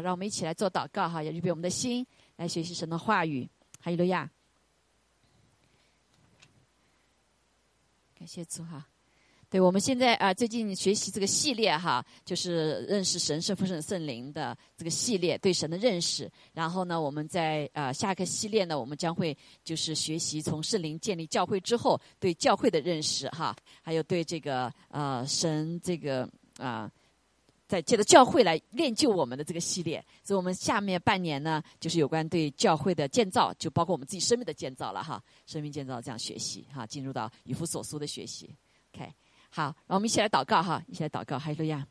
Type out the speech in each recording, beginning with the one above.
让我们一起来做祷告哈，也预备我们的心来学习神的话语。哈利路亚！感谢主哈。对，我们现在啊，最近学习这个系列哈，就是认识神圣父神圣灵的这个系列，对神的认识。然后呢，我们在啊下个系列呢，我们将会就是学习从圣灵建立教会之后对教会的认识哈，还有对这个呃神这个啊，在借着教会来练就我们的这个系列。所以我们下面半年呢，就是有关对教会的建造，就包括我们自己生命的建造了哈，生命建造这样学习哈，进入到以弗所书的学习，OK。好，让我们一起来祷告哈，一起来祷告，哈利路亚。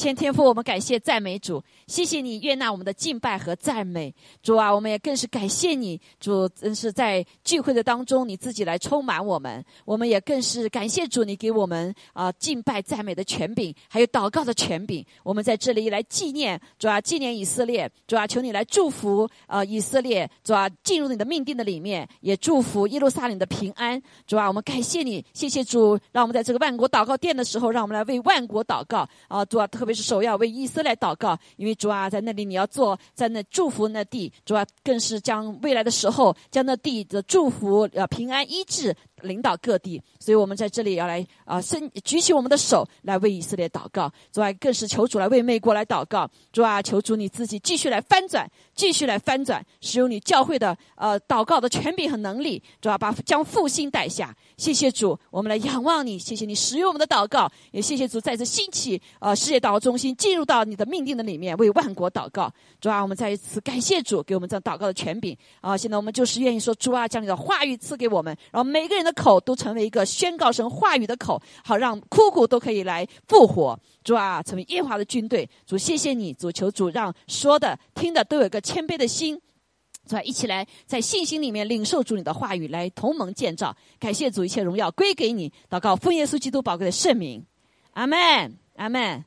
千天父，我们感谢赞美主，谢谢你悦纳我们的敬拜和赞美。主啊，我们也更是感谢你，主真是在聚会的当中，你自己来充满我们。我们也更是感谢主，你给我们啊敬拜赞美的权柄，还有祷告的权柄。我们在这里来纪念主啊，纪念以色列。主啊，求你来祝福啊以色列。主啊，进入你的命定的里面，也祝福耶路撒冷的平安。主啊，我们感谢你，谢谢主，让我们在这个万国祷告殿的时候，让我们来为万国祷告啊。主啊，特别。是首要为以色列祷告，因为主啊，在那里你要做，在那祝福那地，主啊，更是将未来的时候，将那地的祝福呃平安医治。领导各地，所以我们在这里要来啊，伸举起我们的手来为以色列祷告。主啊，更是求主来为美国来祷告。主啊，求主你自己继续来翻转，继续来翻转，使用你教会的呃祷告的权柄和能力。主啊，把将复兴带下。谢谢主，我们来仰望你。谢谢你使用我们的祷告，也谢谢主在这兴起呃世界祷告中心进入到你的命定的里面，为万国祷告。主啊，我们再一次感谢主给我们这样祷告的权柄啊！现在我们就是愿意说，主啊，将你的话语赐给我们，然后每个人的。口都成为一个宣告神话语的口，好让枯骨都可以来复活。主啊，成为耶华的军队。主，谢谢你，主求主让说的、听的都有一个谦卑的心。主啊，一起来在信心里面领受主你的话语，来同盟建造。感谢主，一切荣耀归给你。祷告奉耶稣基督宝贵的圣名，阿门，阿门。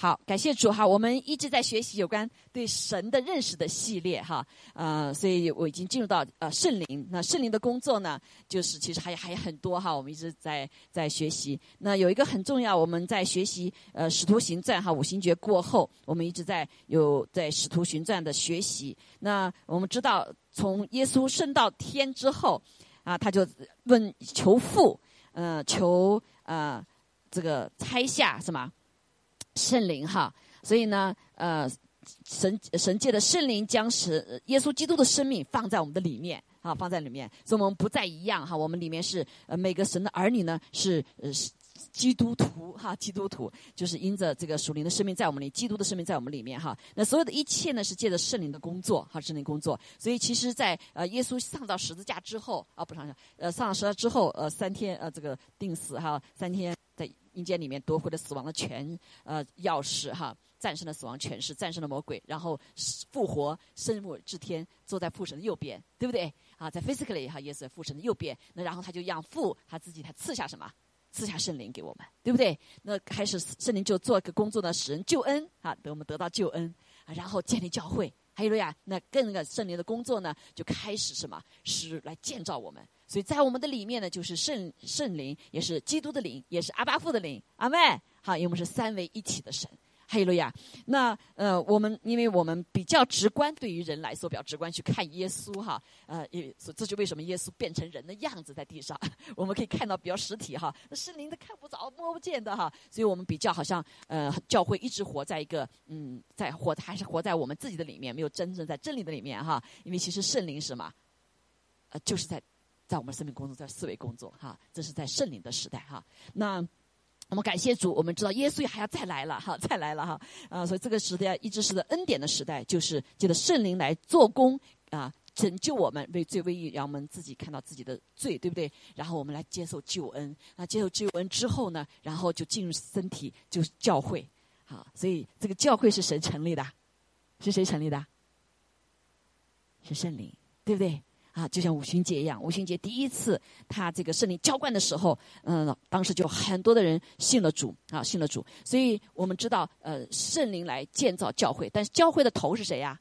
好，感谢主哈，我们一直在学习有关对神的认识的系列哈，呃，所以我已经进入到呃圣灵，那圣灵的工作呢，就是其实还还有很多哈，我们一直在在学习。那有一个很重要，我们在学习呃使徒行传哈，五行诀过后，我们一直在有在使徒行传的学习。那我们知道，从耶稣升到天之后，啊，他就问求父，呃，求呃这个拆下什么？圣灵哈，所以呢，呃，神神界的圣灵将使耶稣基督的生命放在我们的里面，啊，放在里面，所以我们不再一样哈。我们里面是呃每个神的儿女呢是呃基督徒哈，基督徒就是因着这个属灵的生命在我们里，基督的生命在我们里面哈。那所有的一切呢是借着圣灵的工作哈，圣灵工作。所以其实，在呃耶稣上到十字架之后啊，不上呃上到十字架之后呃三天呃这个定死哈，三天。在阴间里面夺回了死亡的权呃钥匙哈，战胜了死亡权势，战胜了魔鬼，然后复活升入至天，坐在父神的右边，对不对？啊，在 physically 哈，也是父神的右边。那然后他就让父他自己他赐下什么？赐下圣灵给我们，对不对？那开始圣灵就做个工作呢，使人救恩啊，等我们得到救恩啊，然后建立教会。还有呀，那更那个圣灵的工作呢，就开始什么？是来建造我们。所以在我们的里面呢，就是圣圣灵，也是基督的灵，也是阿巴父的灵，阿妹，好，因为我们是三位一体的神，哈利路亚。那呃，我们因为我们比较直观，对于人来说比较直观去看耶稣哈，呃，也这就为什么耶稣变成人的样子在地上，我们可以看到比较实体哈，圣灵都看不着摸不见的哈，所以我们比较好像呃，教会一直活在一个嗯，在活还是活在我们自己的里面，没有真正在真理的里面哈，因为其实圣灵是什么？呃，就是在。在我们生命工作，在思维工作，哈，这是在圣灵的时代，哈。那我们感谢主，我们知道耶稣还要再来了，哈，再来了，哈。啊，所以这个时代一直是的恩典的时代，就是借着圣灵来做工，啊，拯救我们，为罪为义，让我们自己看到自己的罪，对不对？然后我们来接受救恩，那接受救恩之后呢，然后就进入身体，就是教会，好，所以这个教会是神成立的，是谁成立的？是圣灵，对不对？啊，就像五旬节一样，五旬节第一次他这个圣灵浇灌的时候，嗯，当时就很多的人信了主啊，信了主。所以我们知道，呃，圣灵来建造教会，但是教会的头是谁呀？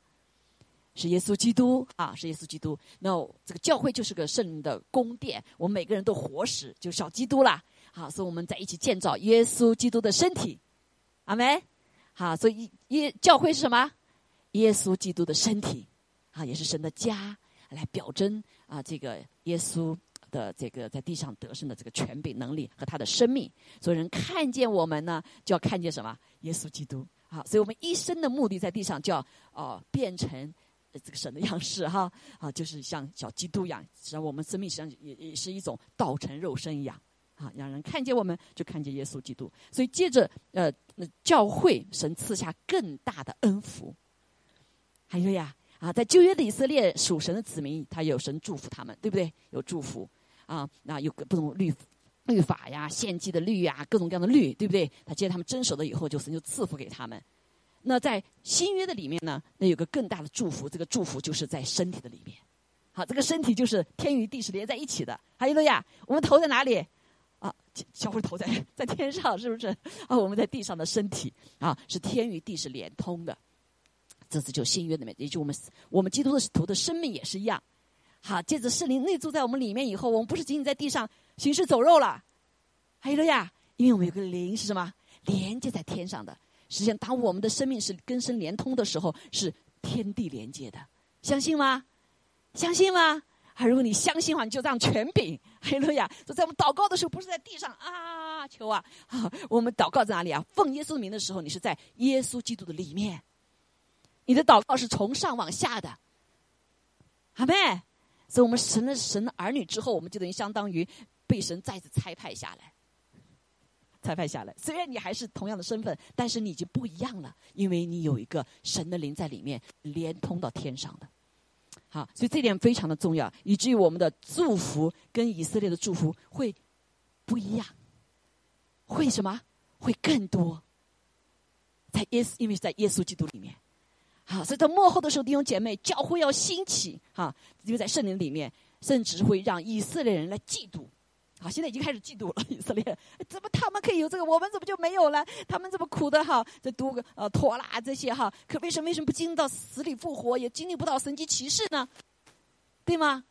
是耶稣基督啊，是耶稣基督。那这个教会就是个圣灵的宫殿，我们每个人都活使，就小基督啦。好，所以我们在一起建造耶稣基督的身体，阿门。好，所以耶教会是什么？耶稣基督的身体，啊，也是神的家，来表征啊，这个耶稣的这个在地上得胜的这个权柄能力和他的生命。所以人看见我们呢，就要看见什么？耶稣基督。好，所以我们一生的目的在地上，就要哦变成这个神的样式哈啊，就是像小基督一样，实际上我们生命实际上也也是一种道成肉身一样啊，让人看见我们就看见耶稣基督。所以借着呃，教会神赐下更大的恩福。还有呀啊，在旧约的以色列属神的子民，他有神祝福他们，对不对？有祝福啊，那有个不同律。律法呀，献祭的律呀，各种各样的律，对不对？他接他们遵守了以后，就神就赐福给他们。那在新约的里面呢，那有个更大的祝福，这个祝福就是在身体的里面。好，这个身体就是天与地是连在一起的。还有了呀，我们头在哪里？啊，小会头在 在天上，是不是？啊，我们在地上的身体啊，是天与地是连通的。这次就新约里面，也就我们我们基督的头的生命也是一样。好，借着圣灵内住在我们里面以后，我们不是仅仅在地上。行尸走肉了，还有了呀，因为我们有个灵是什么？连接在天上的。实际上，当我们的生命是根深连通的时候，是天地连接的。相信吗？相信吗？啊，如果你相信的话，你就这样权柄。还有了呀，就在我们祷告的时候，不是在地上啊求啊啊，我们祷告在哪里啊？奉耶稣的名的时候，你是在耶稣基督的里面。你的祷告是从上往下的，好没？所以我们成了神的儿女之后，我们就等于相当于。被神再次差派下来，差派下来。虽然你还是同样的身份，但是你已经不一样了，因为你有一个神的灵在里面，连通到天上的。好，所以这点非常的重要，以至于我们的祝福跟以色列的祝福会不一样，会什么？会更多。在耶稣，因为在耶稣基督里面。好，所以在幕后的时候，弟兄姐妹，教会要兴起。哈，因为在圣灵里面，甚至会让以色列人来嫉妒。好，现在已经开始嫉妒了 以色列，怎么他们可以有这个，我们怎么就没有了？他们这么苦的哈，在读个呃拖拉这些哈，可为什么为什么不经历到死里复活，也经历不到神迹奇事呢？对吗？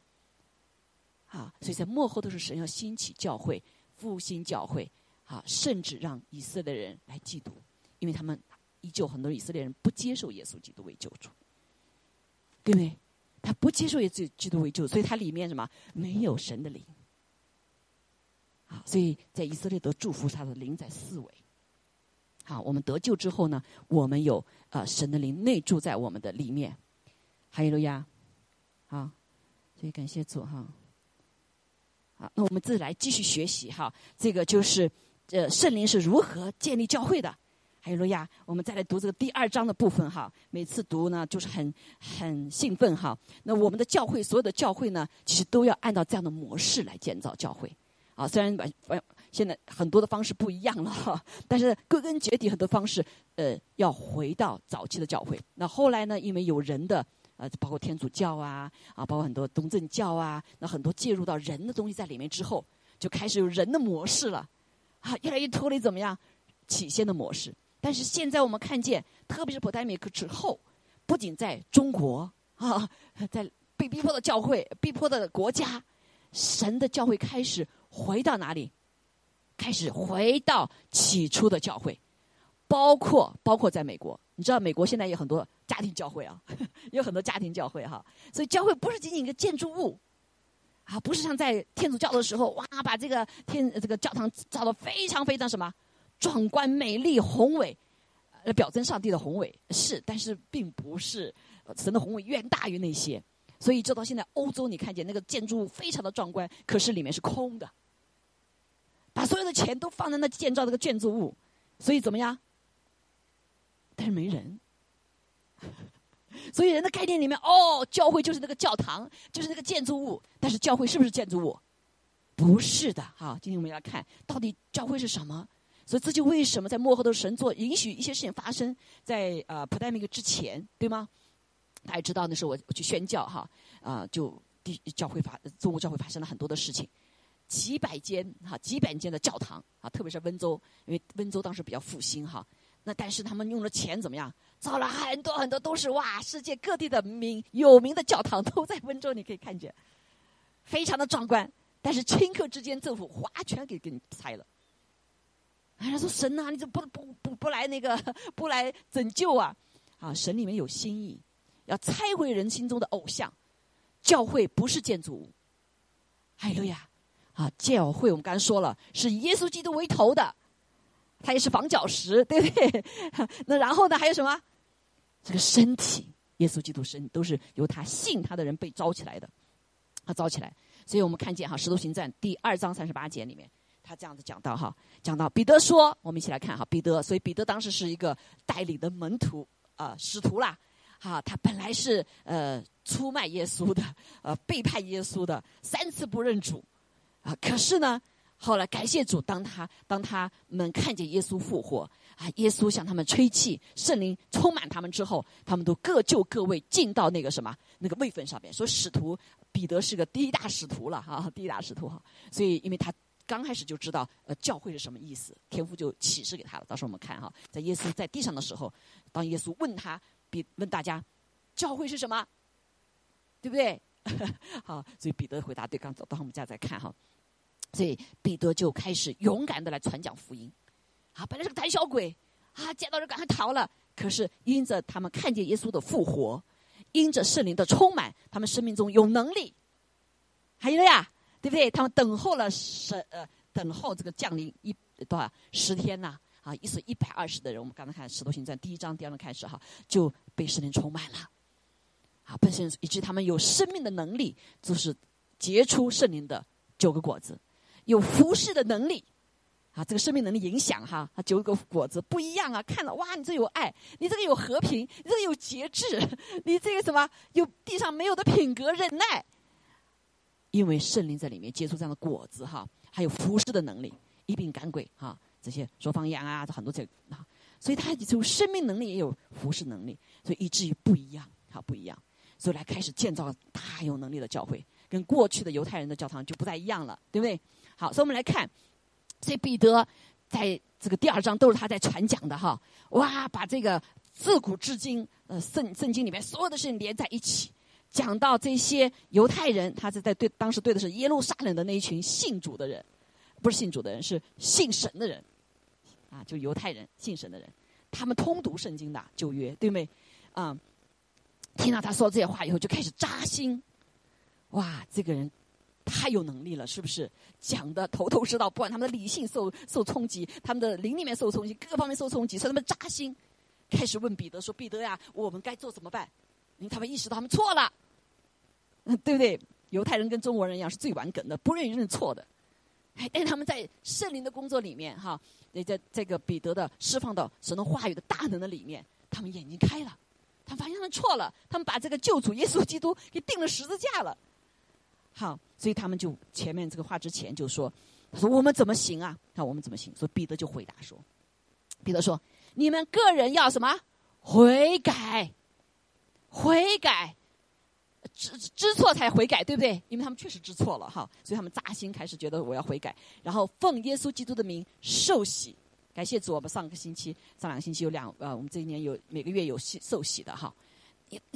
好，所以在幕后都是神要兴起教会，复兴教会，啊，甚至让以色列人来嫉妒，因为他们依旧很多以色列人不接受耶稣基督为救主，对不对？他不接受耶稣基督为救，所以他里面什么没有神的灵。好，所以在以色列得祝福，他的灵在四维。好，我们得救之后呢，我们有呃神的灵内住在我们的里面。还有路亚，好，所以感谢主哈。好，那我们自己来继续学习哈。这个就是呃圣灵是如何建立教会的。还有了呀，我们再来读这个第二章的部分哈。每次读呢，就是很很兴奋哈。那我们的教会，所有的教会呢，其实都要按照这样的模式来建造教会。啊，虽然完完现在很多的方式不一样了哈，但是归根结底很多方式，呃，要回到早期的教会。那后来呢，因为有人的，呃，包括天主教啊，啊，包括很多东正教啊，那很多介入到人的东西在里面之后，就开始有人的模式了，啊，越来越脱离怎么样起先的模式。但是现在我们看见，特别是普代米克之后，不仅在中国啊，在被逼迫的教会、逼迫的国家，神的教会开始。回到哪里？开始回到起初的教会，包括包括在美国。你知道美国现在有很多家庭教会啊，有很多家庭教会哈。所以教会不是仅仅一个建筑物，啊，不是像在天主教的时候，哇，把这个天这个教堂造的非常非常什么壮观、美丽、宏伟，呃，表征上帝的宏伟是，但是并不是神的宏伟远大于那些。所以，直到现在，欧洲你看见那个建筑物非常的壮观，可是里面是空的，把所有的钱都放在那建造这个建筑物，所以怎么样？但是没人。所以人的概念里面，哦，教会就是那个教堂，就是那个建筑物。但是教会是不是建筑物？不是的。好，今天我们要看到底教会是什么。所以这就为什么在幕后的神作允许一些事情发生在呃普代米克之前，对吗？大家知道那时候我我去宣教哈啊，就地教会发中国教会发生了很多的事情，几百间哈几百间的教堂啊，特别是温州，因为温州当时比较复兴哈。那但是他们用了钱怎么样？造了很多很多都是哇，世界各地的名有名的教堂都在温州，你可以看见，非常的壮观。但是顷刻之间，政府哗全给给你拆了。哎，说神呐，你怎么不不不不来那个 不来拯救啊？啊，神里面有心意，要拆毁人心中的偶像。教会不是建筑物，哈利路亚！啊，教会我们刚才说了，是以耶稣基督为头的，他也是房角石，对不对？那然后呢，还有什么？这个身体，耶稣基督身都是由他信他的人被招起来的，他招起来。所以我们看见哈，《使徒行传》第二章三十八节里面，他这样子讲到哈，讲到彼得说，我们一起来看哈，彼得，所以彼得当时是一个带领的门徒啊，使徒啦。哈，他本来是呃出卖耶稣的，呃背叛耶稣的，三次不认主，啊，可是呢，后来感谢主，当他当他们看见耶稣复活，啊，耶稣向他们吹气，圣灵充满他们之后，他们都各就各位，进到那个什么那个位分上面。所以使徒彼得是个第一大使徒了哈，第一大使徒哈。所以因为他刚开始就知道呃教会是什么意思，天父就启示给他了。到时候我们看哈，在耶稣在地上的时候，当耶稣问他。比问大家，教会是什么？对不对？好，所以彼得回答对。刚走到我们家再看哈，所以彼得就开始勇敢的来传讲福音。啊，本来是个胆小鬼，啊，见到人赶快逃了。可是因着他们看见耶稣的复活，因着圣灵的充满，他们生命中有能力。还有呀，对不对？他们等候了十呃，等候这个降临一多少十天呐？啊，一是一百二十的人，我们刚才看《使徒行传》第一章第二章开始哈，就被圣灵充满了，啊，本身以及他们有生命的能力，就是结出圣灵的九个果子，有服侍的能力，啊，这个生命能力影响哈，九个果子不一样啊，看到哇，你这有爱，你这个有和平，你这个有节制，你这个什么有地上没有的品格忍耐，因为圣灵在里面结出这样的果子哈，还有服侍的能力，一并赶鬼哈。这些说方言啊，这很多这啊，所以他有生命能力，也有服侍能力，所以以至于不一样，哈不一样，所以来开始建造大有能力的教会，跟过去的犹太人的教堂就不太一样了，对不对？好，所以我们来看，所以彼得在这个第二章都是他在传讲的哈，哇，把这个自古至今呃圣圣经里面所有的事情连在一起，讲到这些犹太人，他是在对当时对的是耶路撒冷的那一群信主的人。不是信主的人，是信神的人，啊，就犹太人信神的人，他们通读圣经的旧约，对没？啊，听到他说这些话以后，就开始扎心。哇，这个人太有能力了，是不是？讲的头头是道，不管他们的理性受受冲击，他们的灵里面受冲击，各个方面受冲击，所以他们扎心，开始问彼得说：“彼得呀，我们该做怎么办？”因为他们意识到他们错了，嗯，对不对？犹太人跟中国人一样，是最顽梗的，不愿意认错的。但他们在圣灵的工作里面，哈，也在这个彼得的释放到神的话语的大能的里面，他们眼睛开了，他发现他们错了，他们把这个救主耶稣基督给钉了十字架了。好，所以他们就前面这个话之前就说，他说我们怎么行啊？看我们怎么行？所以彼得就回答说，彼得说，你们个人要什么？悔改，悔改。知知错才悔改，对不对？因为他们确实知错了哈，所以他们扎心开始觉得我要悔改，然后奉耶稣基督的名受洗。感谢主，我们上个星期、上两个星期有两呃，我们这一年有每个月有洗受洗的哈，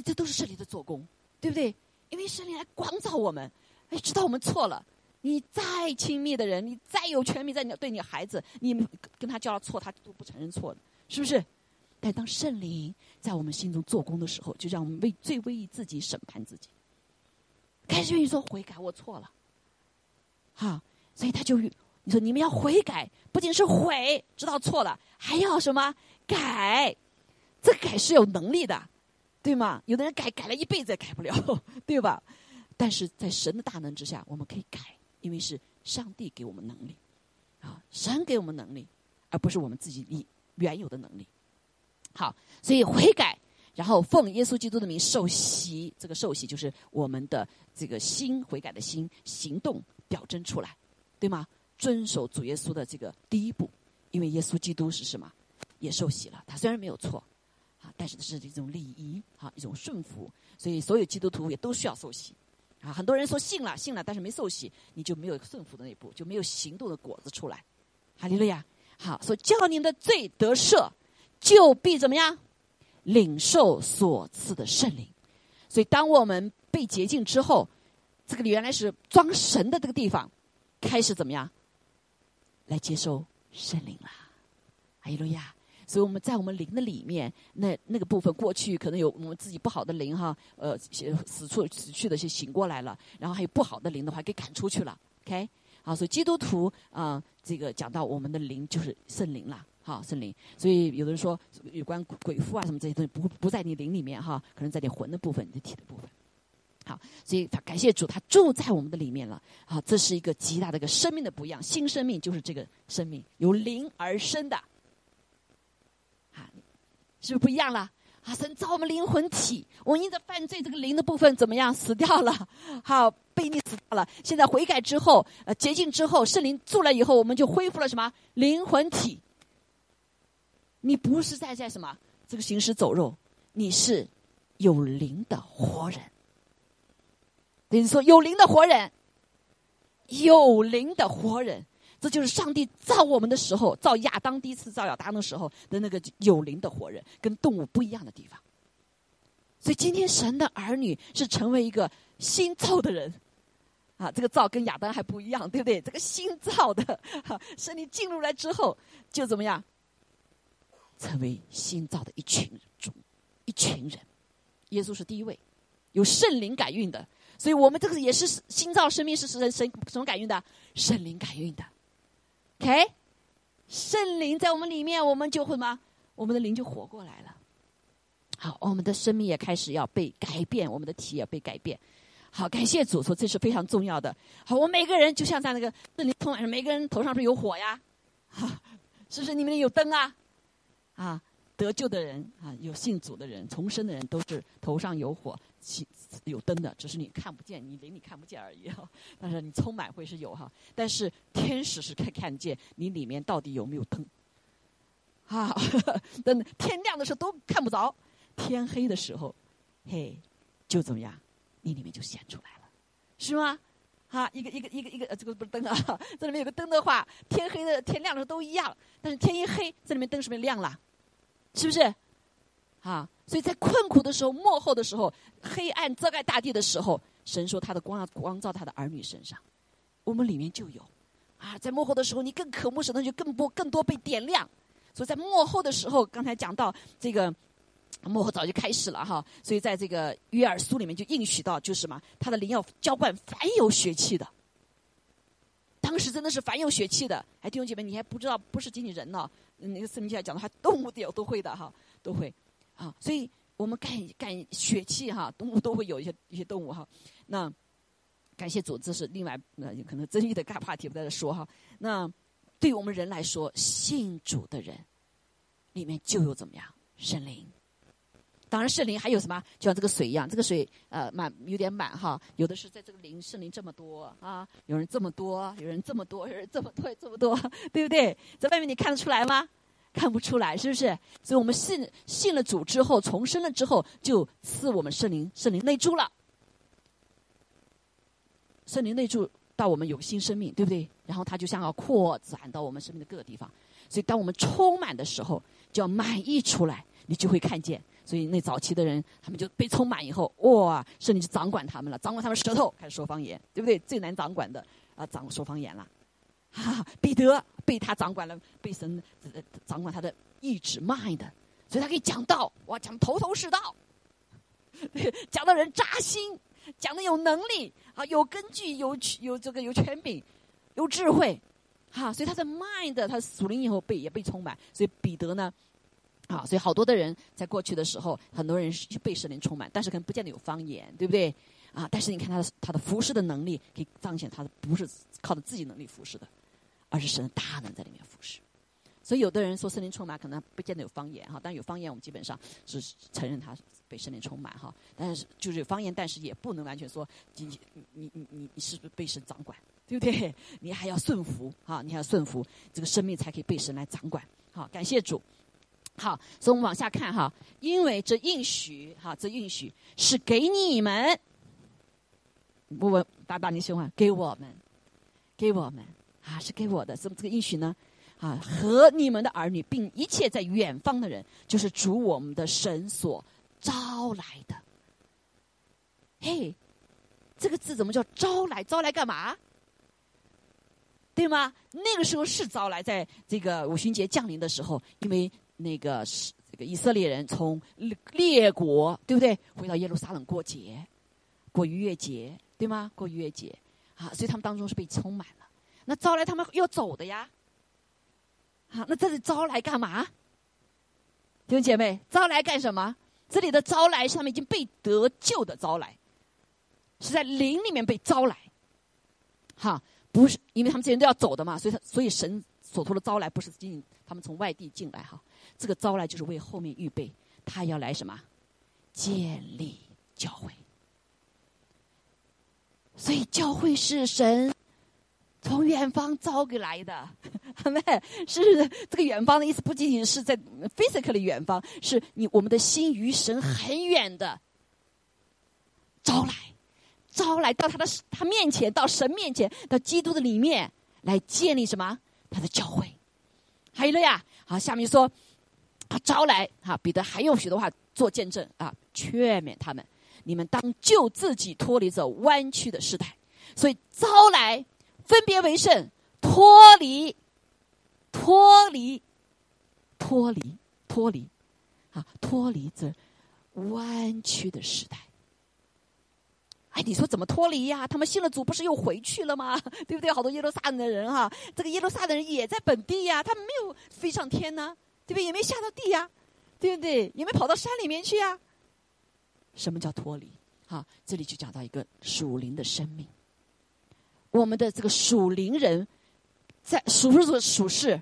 这都是圣灵的做工，对不对？因为圣灵来光照我们，哎，知道我们错了。你再亲密的人，你再有权柄在你对你孩子，你跟他交了错，他都不承认错的，是不是？但当圣灵在我们心中做工的时候，就让我们为最为自己审判自己。开始愿意说悔改，我错了，好，所以他就你说你们要悔改，不仅是悔，知道错了，还要什么改？这改是有能力的，对吗？有的人改改了一辈子也改不了，对吧？但是在神的大能之下，我们可以改，因为是上帝给我们能力，啊，神给我们能力，而不是我们自己以原有的能力。好，所以悔改，然后奉耶稣基督的名受洗，这个受洗就是我们的这个心悔改的心行动表征出来，对吗？遵守主耶稣的这个第一步，因为耶稣基督是什么？也受洗了，他虽然没有错，啊，但是是一种礼仪，啊，一种顺服，所以所有基督徒也都需要受洗，啊，很多人说信了信了，但是没受洗，你就没有顺服的那一步，就没有行动的果子出来，哈利路亚。好，说叫您的罪得赦。就必怎么样？领受所赐的圣灵。所以，当我们被洁净之后，这个原来是装神的这个地方，开始怎么样？来接受圣灵啦！哎呀路亚！所以我们在我们灵的里面，那那个部分过去可能有我们自己不好的灵哈，呃，死处死去的就醒过来了，然后还有不好的灵的话给赶出去了。OK，好，所以基督徒啊，这个讲到我们的灵就是圣灵了，好，圣灵。所以有的人说有关鬼父啊什么这些东西不不在你灵里面哈，可能在你魂的部分、你的体的部分。好，所以他感谢主，他住在我们的里面了。好，这是一个极大的一个生命的不一样，新生命就是这个生命由灵而生的。啊，是不是不一样了？啊，神造我们灵魂体，我们因着犯罪这个灵的部分怎么样死掉了？好，被你死掉了。现在悔改之后，呃，洁净之后，圣灵住了以后，我们就恢复了什么灵魂体？你不是在在什么这个行尸走肉，你是有灵的活人。你说有灵的活人，有灵的活人，这就是上帝造我们的时候，造亚当第一次造亚当的时候的那个有灵的活人，跟动物不一样的地方。所以今天神的儿女是成为一个新造的人，啊，这个造跟亚当还不一样，对不对？这个新造的，哈，是你进入来之后就怎么样，成为新造的一群种，一群人。耶稣是第一位，有圣灵感孕的。所以我们这个也是新造生命，是神神什么感应的？圣灵感应的。OK，圣灵在我们里面，我们就会吗？我们的灵就活过来了。好，我们的生命也开始要被改变，我们的体也被改变。好，感谢主说这是非常重要的。好，我们每个人就像在那个圣灵充满，每个人头上是有火呀，哈是不是？你们有灯啊？啊，得救的人啊，有信主的人，重生的人，都是头上有火。有灯的，只是你看不见，你灵里看不见而已哈。但是你充满会是有哈，但是天使是看看见你里面到底有没有灯。啊，等天亮的时候都看不着，天黑的时候，嘿，就怎么样，你里面就显出来了，是吗？啊，一个一个一个一个，这个不是灯啊，这里面有个灯的话，天黑的天亮的时候都一样，但是天一黑，这里面灯是不是亮了？是不是？啊，所以在困苦的时候、幕后的时候、黑暗遮盖大地的时候，神说他的光要光照他的儿女身上，我们里面就有。啊，在幕后的时候，你更渴慕神，就更多、更多被点亮。所以在幕后的时候，刚才讲到这个幕后早就开始了哈。所以在这个约尔书里面就应许到，就是什么，他的灵要浇灌凡有血气的。当时真的是凡有血气的，哎，弟兄姐妹，你还不知道，不是仅仅人呢，那个圣经来讲的话，动物都有都会的哈，都会。啊，所以我们感感血气哈，动物都会有一些一些动物哈。那感谢主，这是另外那可能争议的大话题，不在这说哈。那对于我们人来说，信主的人里面就有怎么样圣灵？当然圣灵还有什么？就像这个水一样，这个水呃满有点满哈。有的是在这个灵圣灵这么多啊，有人这么多，有人这么多，有人这么多这么多，对不对？在外面你看得出来吗？看不出来，是不是？所以我们信信了主之后，重生了之后，就赐我们圣灵，圣灵内住了。圣灵内住到我们有新生命，对不对？然后它就像要扩展到我们生命的各个地方。所以当我们充满的时候，就要满溢出来，你就会看见。所以那早期的人，他们就被充满以后，哇，圣灵就掌管他们了，掌管他们舌头，开始说方言，对不对？最难掌管的啊，掌说方言了。哈，彼得被他掌管了，被神呃掌管他的意志 mind，所以他可以讲道，哇，讲的头头是道，讲的人扎心，讲的有能力啊，有根据，有有这个有权柄，有智慧，哈，所以他在 mind，他属灵以后被也被充满，所以彼得呢，啊，所以好多的人在过去的时候，很多人是被神灵充满，但是可能不见得有方言，对不对？啊，但是你看他的他的服侍的能力，可以彰显他的不是靠着自己能力服侍的。而是神大能在里面服侍，所以有的人说圣灵充满，可能不见得有方言哈。但有方言，我们基本上是承认他被神灵充满哈。但是就是有方言，但是也不能完全说你你你你你是不是被神掌管，对不对？你还要顺服哈，你还要顺服，这个生命才可以被神来掌管。好，感谢主。好，所以我们往下看哈，因为这应许哈，这应许是给你们，我问大大你喜欢给我们，给我们。啊，是给我的，怎么这个应许呢？啊，和你们的儿女，并一切在远方的人，就是主我们的神所招来的。嘿，这个字怎么叫招来？招来干嘛？对吗？那个时候是招来，在这个五旬节降临的时候，因为那个是这个以色列人从列国，对不对？回到耶路撒冷过节，过逾越节，对吗？过逾越节，啊，所以他们当中是被充满了。那招来他们要走的呀，好，那这里招来干嘛？弟兄姐妹，招来干什么？这里的招来是他们已经被得救的招来，是在灵里面被招来，哈，不是因为他们这些人都要走的嘛，所以他所以神所托的招来不是进他们从外地进来哈，这个招来就是为后面预备，他要来什么？建立教会，所以教会是神。从远方招给来的，是这个远方的意思，不仅仅是在 physical 的远方，是你我们的心与神很远的招来，招来到他的他面前，到神面前，到基督的里面来建立什么？他的教会。还有了呀，好，下面说，他招来，哈，彼得还用许多话做见证啊，劝勉他们，你们当救自己脱离这弯曲的时代，所以招来。分别为圣，脱离，脱离，脱离，脱离，啊，脱离这弯曲的时代。哎，你说怎么脱离呀？他们信了主，不是又回去了吗？对不对？好多耶路撒冷的人哈，这个耶路撒冷人也在本地呀，他们没有飞上天呢，对不对？也没下到地呀，对不对？也没跑到山里面去呀。什么叫脱离？哈，这里就讲到一个属灵的生命。我们的这个属灵人，在属不属属世，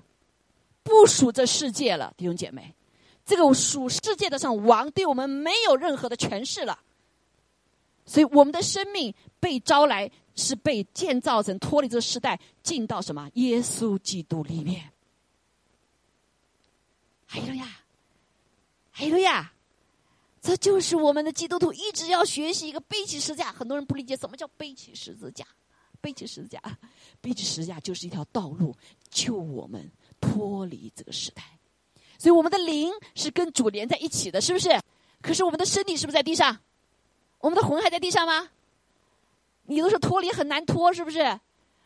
不属这世界了，弟兄姐妹，这个属世界的上王对我们没有任何的权势了，所以我们的生命被招来，是被建造成脱离这个时代，进到什么耶稣基督里面。还有呀，还有呀，这就是我们的基督徒一直要学习一个背起十字架。很多人不理解什么叫背起十字架。背起十字架，背起十字架就是一条道路，救我们脱离这个时代。所以我们的灵是跟主连在一起的，是不是？可是我们的身体是不是在地上？我们的魂还在地上吗？你都是脱离很难脱，是不是？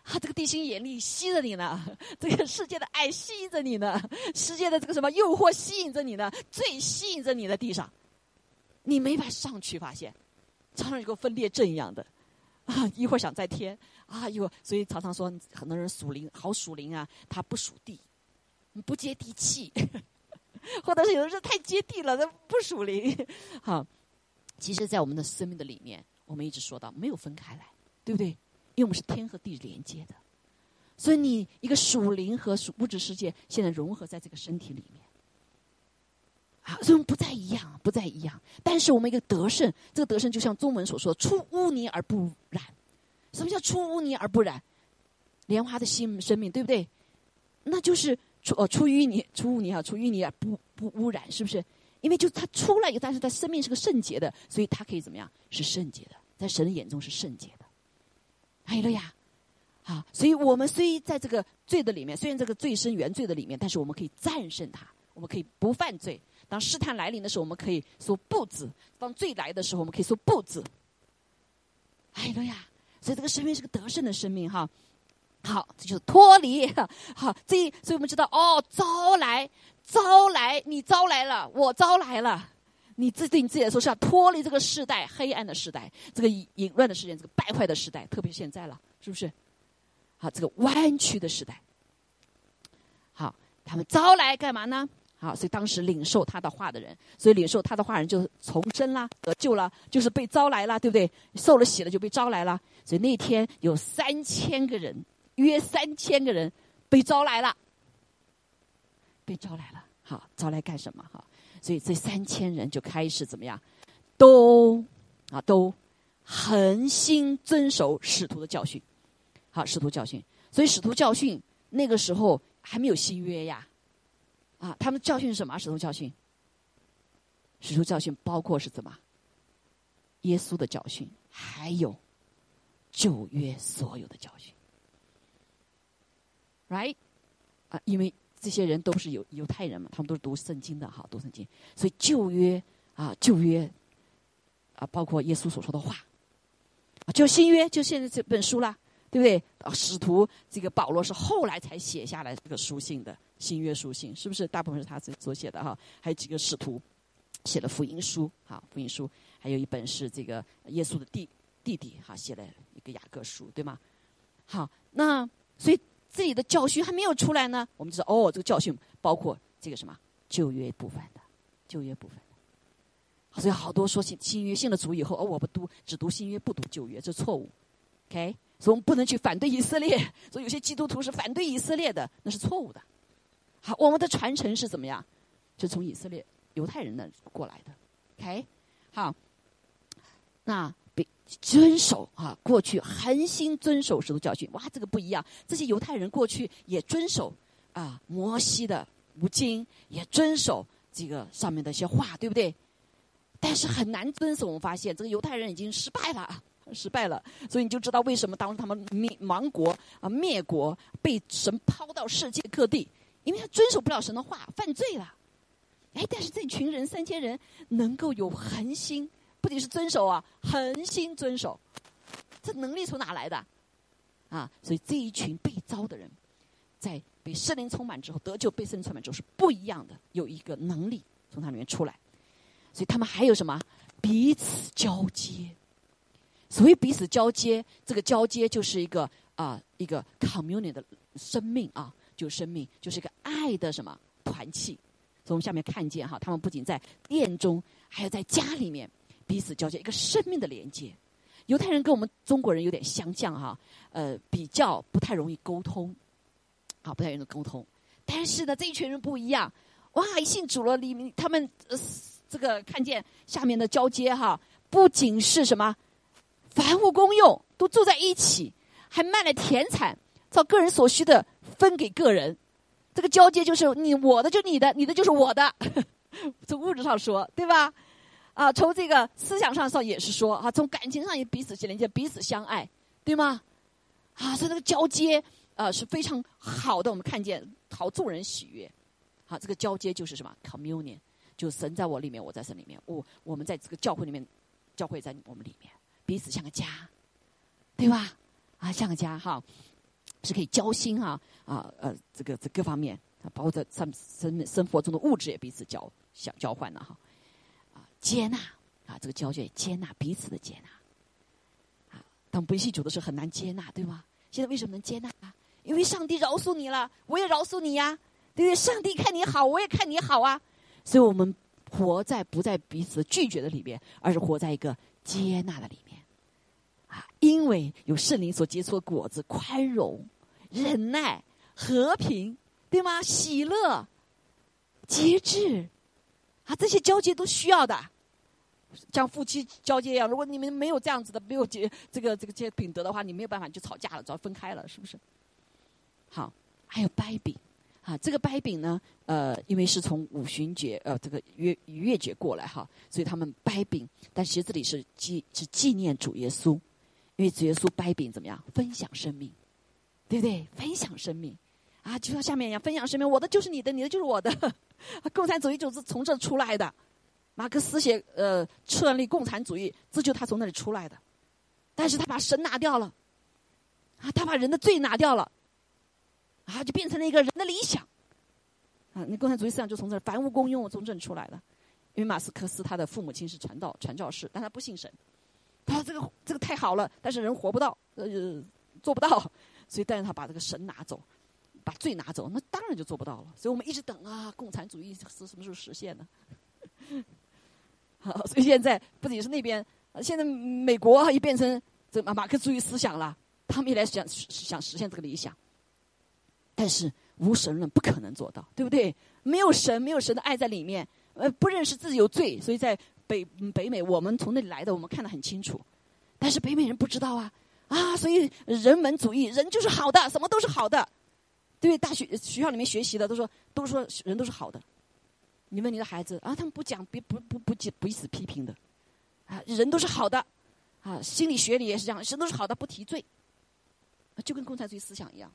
啊，这个地心引力吸着你呢，这个世界的爱吸引着你呢，世界的这个什么诱惑吸引着你呢？最吸引着你的地上，你没法上去，发现常常有个分裂症一样的 啊，一会儿想在天。啊哟，所以常常说很多人属灵好属灵啊，他不属地，不接地气，或者是有的人太接地了，他不属灵。好，其实，在我们的生命的里面，我们一直说到没有分开来，对不对？因为我们是天和地连接的，所以你一个属灵和属物质世界现在融合在这个身体里面，啊，所以我们不再一样，不再一样。但是我们一个得胜，这个得胜就像中文所说“出污泥而不染”。什么叫出污泥而不染？莲花的新生命，对不对？那就是出哦，出淤泥，出污泥啊，出淤泥而不不污染，是不是？因为就它出来一个，但是它生命是个圣洁的，所以它可以怎么样？是圣洁的，在神的眼中是圣洁的。还有了呀，啊，所以我们虽在这个罪的里面，虽然这个罪身原罪的里面，但是我们可以战胜它，我们可以不犯罪。当试探来临的时候，我们可以说不字；当罪来的时候，我们可以说不字。还有呀。所以这个生命是个得胜的生命哈，好，这就是脱离好，这所以我们知道哦，招来招来，你招来了，我招来了，你自对你自己来说是要脱离这个时代黑暗的时代，这个淫乱的时代，这个败坏的时代，特别是现在了，是不是？好，这个弯曲的时代，好，他们招来干嘛呢？好，所以当时领受他的话的人，所以领受他的话人就重生啦，得救了，就是被招来了，对不对？受了洗了就被招来了。所以那天有三千个人，约三千个人被招来了，被招来了。好，招来干什么？哈，所以这三千人就开始怎么样？都啊，都恒心遵守使徒的教训。好，使徒教训。所以使徒教训那个时候还没有新约呀。啊，他们教训什么？使徒教训，使徒教训包括是怎么？耶稣的教训，还有旧约所有的教训，right？啊，因为这些人都是犹犹太人嘛，他们都是读圣经的哈，读圣经，所以旧约啊，旧约啊，包括耶稣所说的话，啊，就新约，就现在这本书啦，对不对？啊，使徒这个保罗是后来才写下来这个书信的新约书信，是不是？大部分是他自所写的哈，还有几个使徒写了福音书，哈，福音书，还有一本是这个耶稣的弟弟弟哈写了一个雅各书，对吗？好，那所以这里的教训还没有出来呢，我们知道哦，这个教训包括这个什么旧约部分的，旧约部分的。所以好多说新新约信了主以后，哦，我不读只读新约不读旧约，这错误。OK，所以我们不能去反对以色列。所以有些基督徒是反对以色列的，那是错误的。好，我们的传承是怎么样？是从以色列犹太人那过来的。OK，好，那被遵守啊，过去恒心遵守神的教训。哇，这个不一样。这些犹太人过去也遵守啊摩西的五经，也遵守这个上面的一些话，对不对？但是很难遵守，我们发现这个犹太人已经失败了，失败了。所以你就知道为什么当时他们灭亡国啊灭国，被神抛到世界各地，因为他遵守不了神的话，犯罪了。哎，但是这群人三千人能够有恒心，不仅是遵守啊，恒心遵守，这能力从哪来的？啊，所以这一群被招的人，在被圣灵充满之后得救，被圣灵充满之后是不一样的，有一个能力从他里面出来。所以他们还有什么彼此交接？所谓彼此交接，这个交接就是一个啊，一个 communion 的生命啊，就生命就是一个爱的什么团契。从下面看见哈，他们不仅在殿中，还有在家里面彼此交接，一个生命的连接。犹太人跟我们中国人有点相像哈，呃，比较不太容易沟通，啊，不太容易沟通。但是呢，这一群人不一样，哇，一信主了，里面他们。这个看见下面的交接哈，不仅是什么凡物公用，都住在一起，还卖了田产，照个人所需的分给个人。这个交接就是你我的就你的，你的就是我的。从物质上说，对吧？啊，从这个思想上上也是说啊，从感情上也彼此连接，彼此相爱，对吗？啊，所以这个交接啊是非常好的。我们看见好众人喜悦。好，这个交接就是什么？communion。就神在我里面，我在神里面。我我们在这个教会里面，教会在我们里面，彼此像个家，对吧？啊，像个家哈，是可以交心啊啊呃，这个这各方面，包括在生生生活中的物质也彼此交相交换了哈。接纳啊，这个交接接纳彼此的接纳。啊，当不信主的时候很难接纳，对吗？现在为什么能接纳啊？因为上帝饶恕你了，我也饶恕你呀，对不对？上帝看你好，我也看你好啊。所以我们活在不在彼此拒绝的里面，而是活在一个接纳的里面，啊，因为有圣灵所结出的果子：宽容、忍耐、和平，对吗？喜乐、节制，啊，这些交接都需要的，像夫妻交接一样。如果你们没有这样子的，没有这这个这个这品德的话，你没有办法就吵架了，就要分开了，是不是？好，还有掰饼。啊，这个掰饼呢，呃，因为是从五旬节，呃，这个月逾越节过来哈，所以他们掰饼。但其实这里是纪是纪念主耶稣，因为主耶稣掰饼怎么样？分享生命，对不对？分享生命，啊，就像下面一样，分享生命，我的就是你的，你的就是我的。共产主义就是从这出来的，马克思写呃创立共产主义，这就他从那里出来的。但是他把神拿掉了，啊，他把人的罪拿掉了。啊，就变成了一个人的理想，啊，那共产主义思想就从这凡物公用从这出来的。因为马斯克斯他的父母亲是传道传教士，但他不信神。他说这个这个太好了，但是人活不到，呃，做不到，所以但是他把这个神拿走，把罪拿走，那当然就做不到了。所以我们一直等啊，共产主义是什么时候实现呢？好，所以现在不仅是那边，现在美国也变成这马马克思主义思想了，他们也来想想实现这个理想。但是无神论不可能做到，对不对？没有神，没有神的爱在里面，呃，不认识自己有罪，所以在北北美，我们从那里来的，我们看得很清楚。但是北美人不知道啊，啊，所以人文主义，人就是好的，什么都是好的，对？大学学校里面学习的都说，都说人都是好的。你问你的孩子啊，他们不讲，别不不不不彼此批评的，啊，人都是好的，啊，心理学里也是这样，人都是好的，不提罪，就跟共产主义思想一样。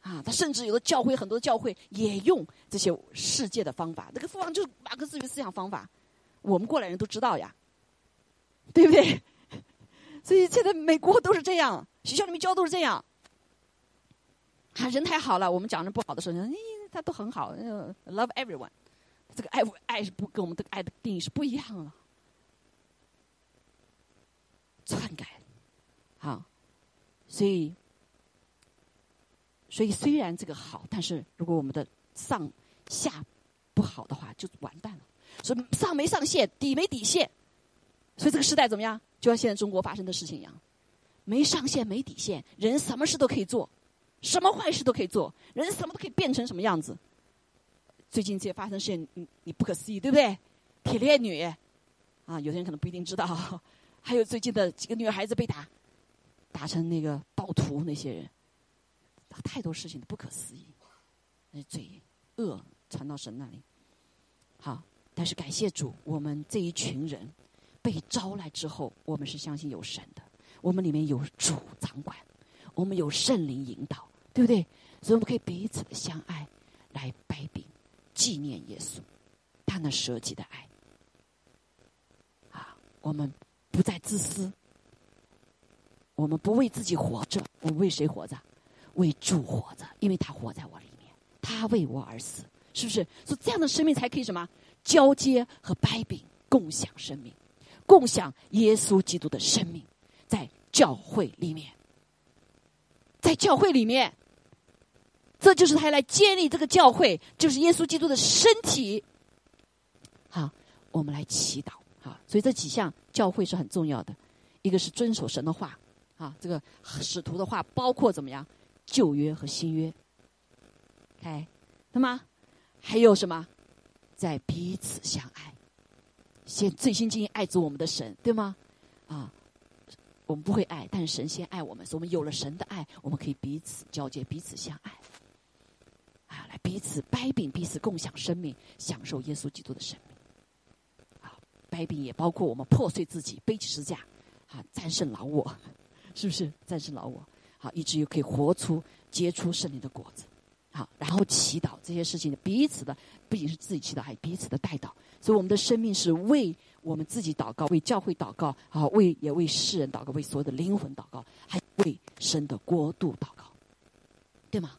啊，他甚至有的教会，很多教会也用这些世界的方法。那个方法就是马克思主义思想方法，我们过来人都知道呀，对不对？所以现在美国都是这样，学校里面教都是这样。啊，人太好了，我们讲人不好的时候，你哎，他都很好，love everyone。这个爱爱是不跟我们的爱的定义是不一样了，篡改，好，所以，所以虽然这个好，但是如果我们的上下不好的话，就完蛋了。所以上没上线，底没底线，所以这个时代怎么样？就像现在中国发生的事情一样，没上线没底线，人什么事都可以做，什么坏事都可以做，人什么都可以变成什么样子。最近这些发生事情，你你不可思议，对不对？铁链女，啊，有些人可能不一定知道。还有最近的几个女孩子被打，打成那个暴徒，那些人，太多事情不可思议，那罪恶传到神那里。好，但是感谢主，我们这一群人被招来之后，我们是相信有神的，我们里面有主掌管，我们有圣灵引导，对不对？所以我们可以彼此的相爱，来掰饼。纪念耶稣，他那舍己的爱。啊，我们不再自私，我们不为自己活着，我们为谁活着？为主活着，因为他活在我里面，他为我而死，是不是？所以这样的生命才可以什么？交接和掰饼，共享生命，共享耶稣基督的生命，在教会里面，在教会里面。这就是他来建立这个教会，就是耶稣基督的身体。好，我们来祈祷。好，所以这几项教会是很重要的。一个是遵守神的话，啊，这个使徒的话包括怎么样？旧约和新约。OK，那么还有什么？在彼此相爱，先最先进行爱主我们的神，对吗？啊，我们不会爱，但是神先爱我们，所以我们有了神的爱，我们可以彼此交接，彼此相爱。彼此掰饼，彼此共享生命，享受耶稣基督的生命。啊，掰饼也包括我们破碎自己，背起十字架，啊，战胜老我，是不是？战胜老我，好，以至于可以活出结出圣灵的果子。好，然后祈祷这些事情，彼此的不仅是自己祈祷，还彼此的带祷。所以我们的生命是为我们自己祷告，为教会祷告，啊，为也为世人祷告，为所有的灵魂祷告，还为神的国度祷告，对吗？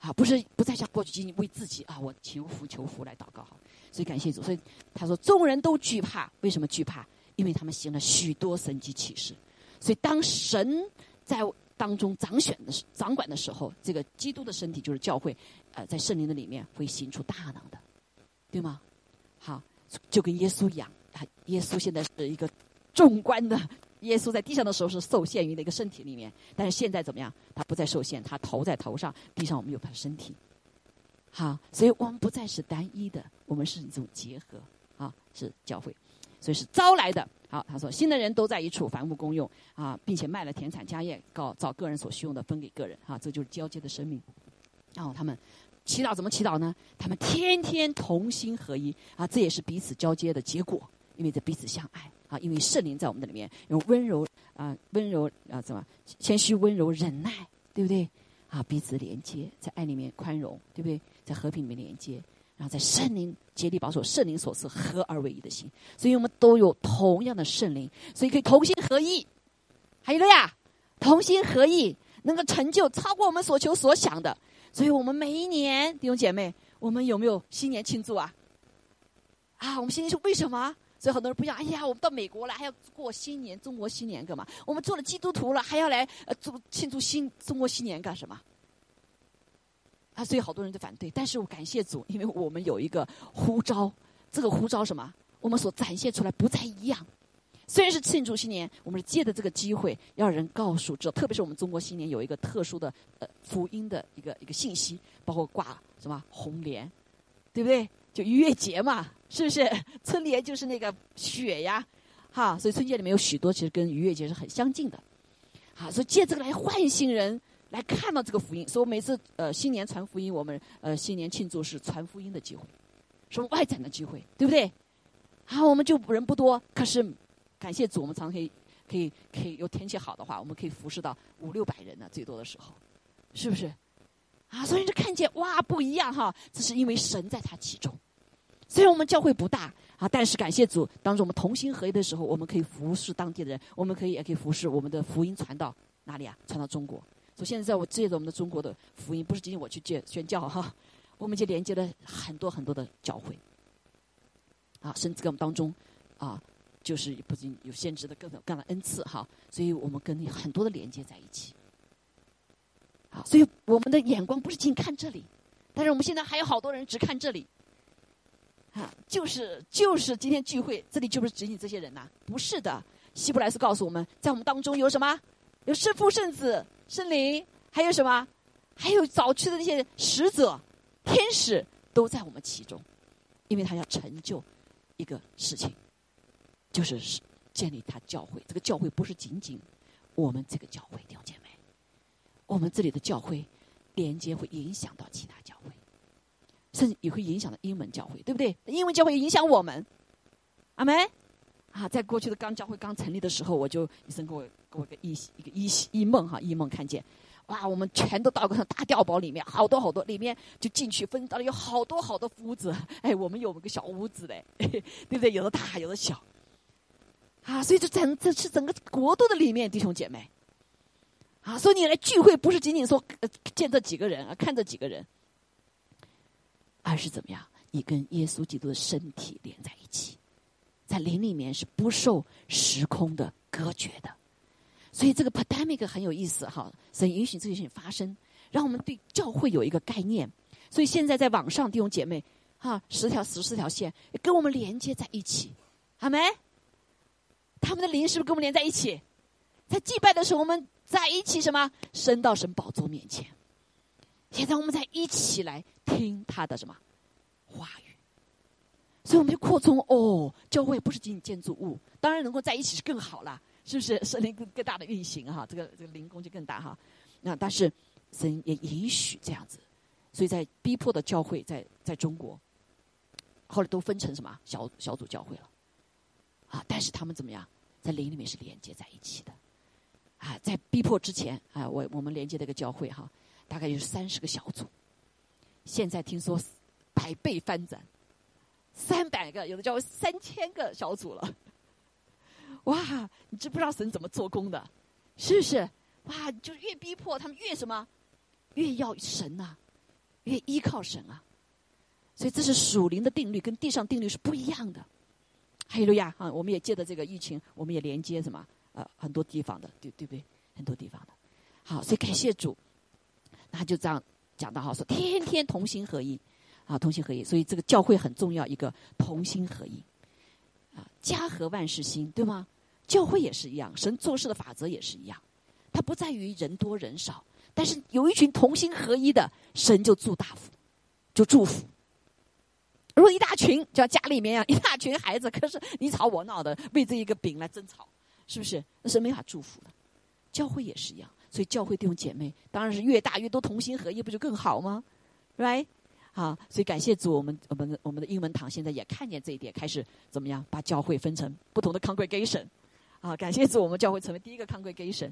啊，不是不再像过去仅仅为自己啊，我求福求福来祷告哈。所以感谢主，所以他说众人都惧怕，为什么惧怕？因为他们行了许多神迹启示。所以当神在当中掌选的掌管的时候，这个基督的身体就是教会，呃，在圣灵的里面会行出大能的，对吗？好，就跟耶稣一样，啊，耶稣现在是一个纵观的。耶稣在地上的时候是受限于那个身体里面，但是现在怎么样？他不再受限，他头在头上，地上我们有他的身体。好，所以我们不再是单一的，我们是一种结合，啊，是教会，所以是招来的。好，他说新的人都在一处，凡物公用啊，并且卖了田产家业，搞找个人所需用的分给个人，哈，这就是交接的生命。然后他们祈祷怎么祈祷呢？他们天天同心合一啊，这也是彼此交接的结果，因为这彼此相爱。啊，因为圣灵在我们的里面，用温柔啊，温柔啊，怎么谦虚、温柔、忍耐，对不对？啊，彼此连接，在爱里面宽容，对不对？在和平里面连接，然后在圣灵竭力保守圣灵所赐合而为一的心，所以我们都有同样的圣灵，所以可以同心合意。还有个呀，同心合意能够成就超过我们所求所想的。所以我们每一年弟兄姐妹，我们有没有新年庆祝啊？啊，我们新年是为什么？所以很多人不想，哎呀，我们到美国了，还要过新年，中国新年干嘛？我们做了基督徒了，还要来呃祝庆祝新中国新年干什么？啊，所以好多人就反对。但是我感谢主，因为我们有一个呼召，这个呼召什么？我们所展现出来不再一样。虽然是庆祝新年，我们是借着这个机会，要人告诉这，特别是我们中国新年有一个特殊的呃福音的一个一个信息，包括挂什么红莲，对不对？就逾越节嘛，是不是？春联就是那个雪呀，哈，所以春节里面有许多其实跟逾越节是很相近的，好，所以借这个来唤醒人，来看到这个福音。所以每次呃新年传福音，我们呃新年庆祝是传福音的机会，是外展的机会，对不对？啊，我们就人不多，可是感谢主，我们常常可以可以可以有天气好的话，我们可以服侍到五六百人呢，最多的时候，是不是？啊，所以就看见哇，不一样哈！这是因为神在他其中，虽然我们教会不大啊，但是感谢主，当着我们同心合一的时候，我们可以服侍当地的人，我们可以也可以服侍我们的福音传到哪里啊？传到中国。所以现在在我借着我们的中国的福音，不是仅仅我去借宣教哈，我们就连接了很多很多的教会，啊，甚至跟我们当中啊，就是不仅有限制的各种各样的恩赐哈，所以我们跟很多的连接在一起。好，所以我们的眼光不是仅看这里，但是我们现在还有好多人只看这里。就是就是今天聚会，这里就是指你这些人呐，不是的。希伯来斯告诉我们在我们当中有什么？有圣父、圣子、圣灵，还有什么？还有早去的那些使者、天使都在我们其中，因为他要成就一个事情，就是建立他教会。这个教会不是仅仅我们这个教会，弟兄姐妹，我们这里的教会连接会影响到其他教会。甚至也会影响到英文教会，对不对？英文教会影响我们，阿门。啊，在过去的刚教会刚成立的时候，我就医生给我给我个一一个一一梦哈，一梦看见，哇，我们全都到个大碉堡里面，好多好多，里面就进去分到了有好多好多屋子，哎，我们有个小屋子嘞，对不对？有的大，有的小，啊，所以这整这是整个国度的里面，弟兄姐妹，啊，所以你来聚会不是仅仅说见这几个人啊，看这几个人。而是怎么样？你跟耶稣基督的身体连在一起，在灵里面是不受时空的隔绝的。所以这个 pandemic 很有意思哈，神允许这些事情发生，让我们对教会有一个概念。所以现在在网上弟兄姐妹哈，十条十四条线跟我们连接在一起，好没？他们的灵是不是跟我们连在一起？在祭拜的时候，我们在一起什么？升到神宝座面前。现在我们在一起来听他的什么话语，所以我们就扩充哦，教会不是仅仅建筑物，当然能够在一起是更好啦，是不是？神灵更更大的运行哈，这个这个灵工就更大哈。那但是神也允许这样子，所以在逼迫的教会在在中国，后来都分成什么小小组教会了啊？但是他们怎么样，在灵里面是连接在一起的啊？在逼迫之前啊，我我们连接的一个教会哈。大概有三十个小组，现在听说百倍翻转，三百个，有的叫三千个小组了。哇，你知不知道神怎么做工的？是不是？哇，就越逼迫他们越什么，越要神呐，越依靠神啊。所以这是属灵的定律，跟地上定律是不一样的。哈利路亚啊！我们也借着这个疫情，我们也连接什么？呃，很多地方的，对对不对？很多地方的。好，所以感谢主。那就这样讲的哈，说天天同心合一，啊，同心合一，所以这个教会很重要，一个同心合一，啊，家和万事兴，对吗？教会也是一样，神做事的法则也是一样，它不在于人多人少，但是有一群同心合一的，神就祝大福，就祝福。如果一大群，就像家里面一样，一大群孩子，可是你吵我闹的，为这一个饼来争吵，是不是？那是没法祝福的。教会也是一样。所以教会弟兄姐妹当然是越大越多同心合一，不就更好吗？Right？好，所以感谢主，我们我们的我们的英文堂现在也看见这一点，开始怎么样把教会分成不同的 congregation。啊，感谢主，我们教会成为第一个 congregation。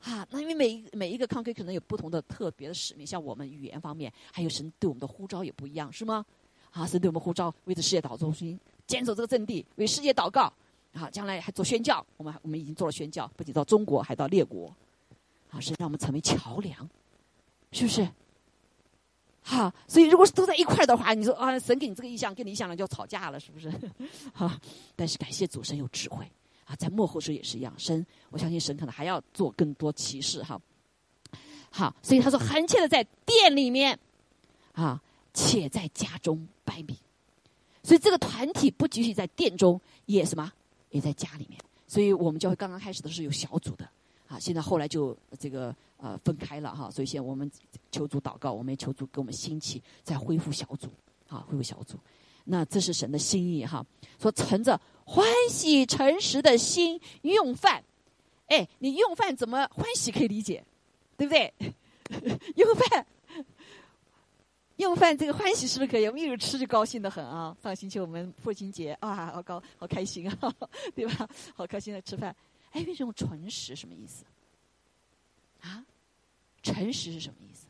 啊，那因为每一每一个 congregation 可能有不同的特别的使命，像我们语言方面，还有神对我们的呼召也不一样，是吗？啊，神对我们呼召为着世界祷中心坚守这个阵地，为世界祷告。啊，将来还做宣教，我们我们已经做了宣教，不仅到中国，还到列国。啊，是让我们成为桥梁，是不是？好，所以如果是都在一块的话，你说啊，神给你这个意向，跟你意向了就吵架了，是不是？好，但是感谢主神有智慧啊，在幕后时也是一样，神我相信神可能还要做更多启示哈。好，所以他说恳切的在店里面啊，且在家中拜米。所以这个团体不仅仅在店中，也什么，也在家里面。所以我们教会刚刚开始的是有小组的。啊，现在后来就这个呃分开了哈，所以现在我们求主祷告，我们也求主给我们兴起，再恢复小组，啊，恢复小组。那这是神的心意哈，说存着欢喜诚实的心用饭，哎，你用饭怎么欢喜可以理解，对不对？用饭，用饭这个欢喜是不是可以？我们一有吃就高兴的很啊。上星期我们父亲节啊，好高好开心啊，对吧？好开心的吃饭。哎，为什么诚实什么意思？啊，诚实是什么意思？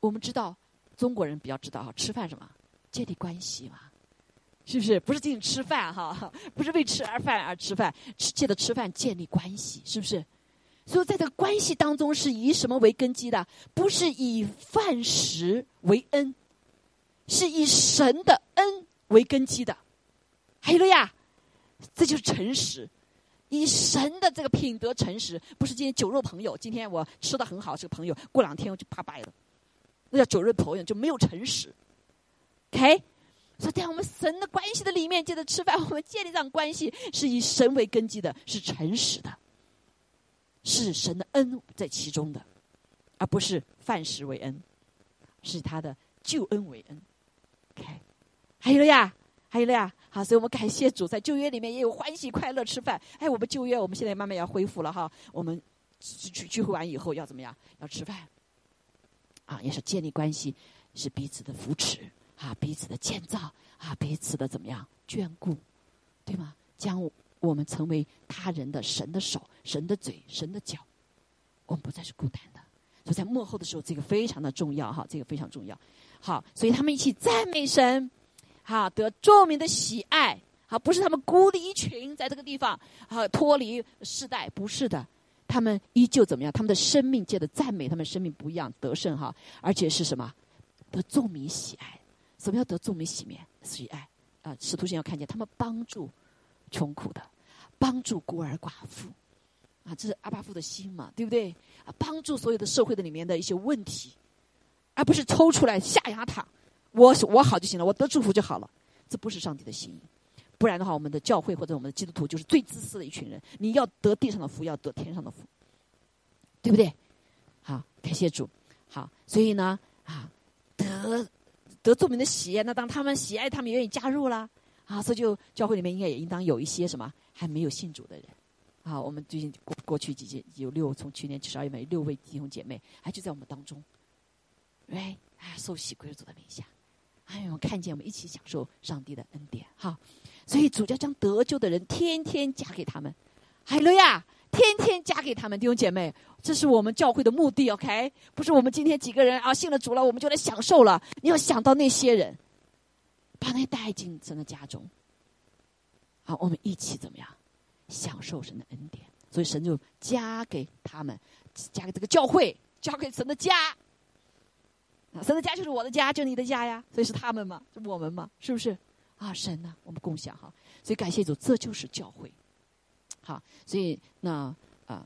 我们知道，中国人比较知道哈，吃饭什么建立关系嘛，是不是？不是仅仅吃饭哈，不是为吃而饭而吃饭，吃借着吃饭建立关系，是不是？所以在这个关系当中，是以什么为根基的？不是以饭食为恩，是以神的恩为根基的。还有了呀，这就是诚实。以神的这个品德诚实，不是今天酒肉朋友。今天我吃的很好，这个朋友过两天我就拜拜了，那叫酒肉朋友，就没有诚实。OK，所以在我们神的关系的里面，接着吃饭，我们建立这样关系，是以神为根基的，是诚实的，是神的恩在其中的，而不是饭食为恩，是他的救恩为恩。OK，还有了呀，还有了呀。好，所以我们感谢主，在旧约里面也有欢喜快乐吃饭。哎，我们旧约我们现在慢慢要恢复了哈。我们聚聚会完以后要怎么样？要吃饭，啊，也是建立关系，是彼此的扶持啊，彼此的建造啊，彼此的怎么样眷顾，对吗？将我们成为他人的神的手、神的嘴、神的脚，我们不再是孤单的。所以在幕后的时候，这个非常的重要哈，这个非常重要。好，所以他们一起赞美神。哈，得众民的喜爱，好，不是他们孤立一群在这个地方，啊，脱离世代，不是的，他们依旧怎么样？他们的生命界的赞美，他们生命不一样，得胜哈，而且是什么？得众民喜爱。什么叫得众民喜面喜爱？啊，使徒行要看见他们帮助穷苦的，帮助孤儿寡妇，啊，这是阿巴夫的心嘛，对不对？啊，帮助所有的社会的里面的一些问题，而不是抽出来下牙塔。我我好就行了，我得祝福就好了，这不是上帝的心意。不然的话，我们的教会或者我们的基督徒就是最自私的一群人。你要得地上的福，要得天上的福，对不对？好，感谢主。好，所以呢，啊，得得著名的喜爱，那当他们喜爱，他们愿意加入啦。啊，所以就教会里面应该也应当有一些什么还没有信主的人。啊，我们最近过过去几届有六，从去年十二月份六位弟兄姐妹，还就在我们当中，哎，啊，受洗归入主的名下。哎呦，看见我们一起享受上帝的恩典，哈！所以主教将得救的人天天加给他们，海伦呀，天天加给他们弟兄姐妹，这是我们教会的目的，OK？不是我们今天几个人啊信了主了，我们就来享受了。你要想到那些人，把那带进神的家中，好，我们一起怎么样享受神的恩典？所以神就加给他们，加给这个教会，交给神的家。神的家就是我的家，就是你的家呀，所以是他们嘛，是我们嘛，是不是？啊，神呐，我们共享哈，所以感谢主，这就是教会。好，所以那啊，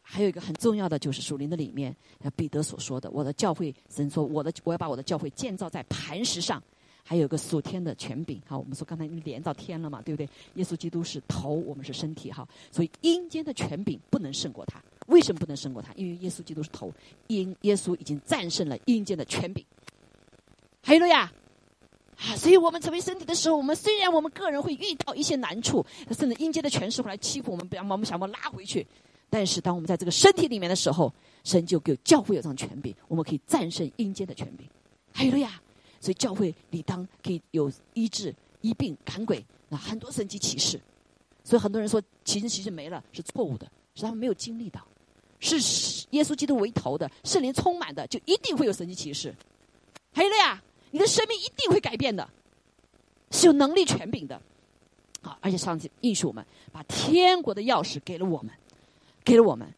还有一个很重要的就是属灵的里面，彼得所说的，我的教会，神说我的我要把我的教会建造在磐石上，还有个属天的权柄。好，我们说刚才连到天了嘛，对不对？耶稣基督是头，我们是身体哈，所以阴间的权柄不能胜过他。为什么不能胜过他？因为耶稣基督是头，因耶稣已经战胜了阴间的权柄。还有了呀，啊！所以我们成为身体的时候，我们虽然我们个人会遇到一些难处，甚至阴间的权势会来欺负我们，不要把我们想把拉回去。但是当我们在这个身体里面的时候，神就给教会有这样权柄，我们可以战胜阴间的权柄。还有了呀，所以教会理当可以有医治、医病、赶鬼啊，很多神级启示。所以很多人说奇神奇事没了是错误的，是他们没有经历到。是耶稣基督为头的，圣灵充满的，就一定会有神迹启示。还有了呀，你的生命一定会改变的，是有能力权柄的。好，而且上帝应许我们，把天国的钥匙给了我们，给了我们，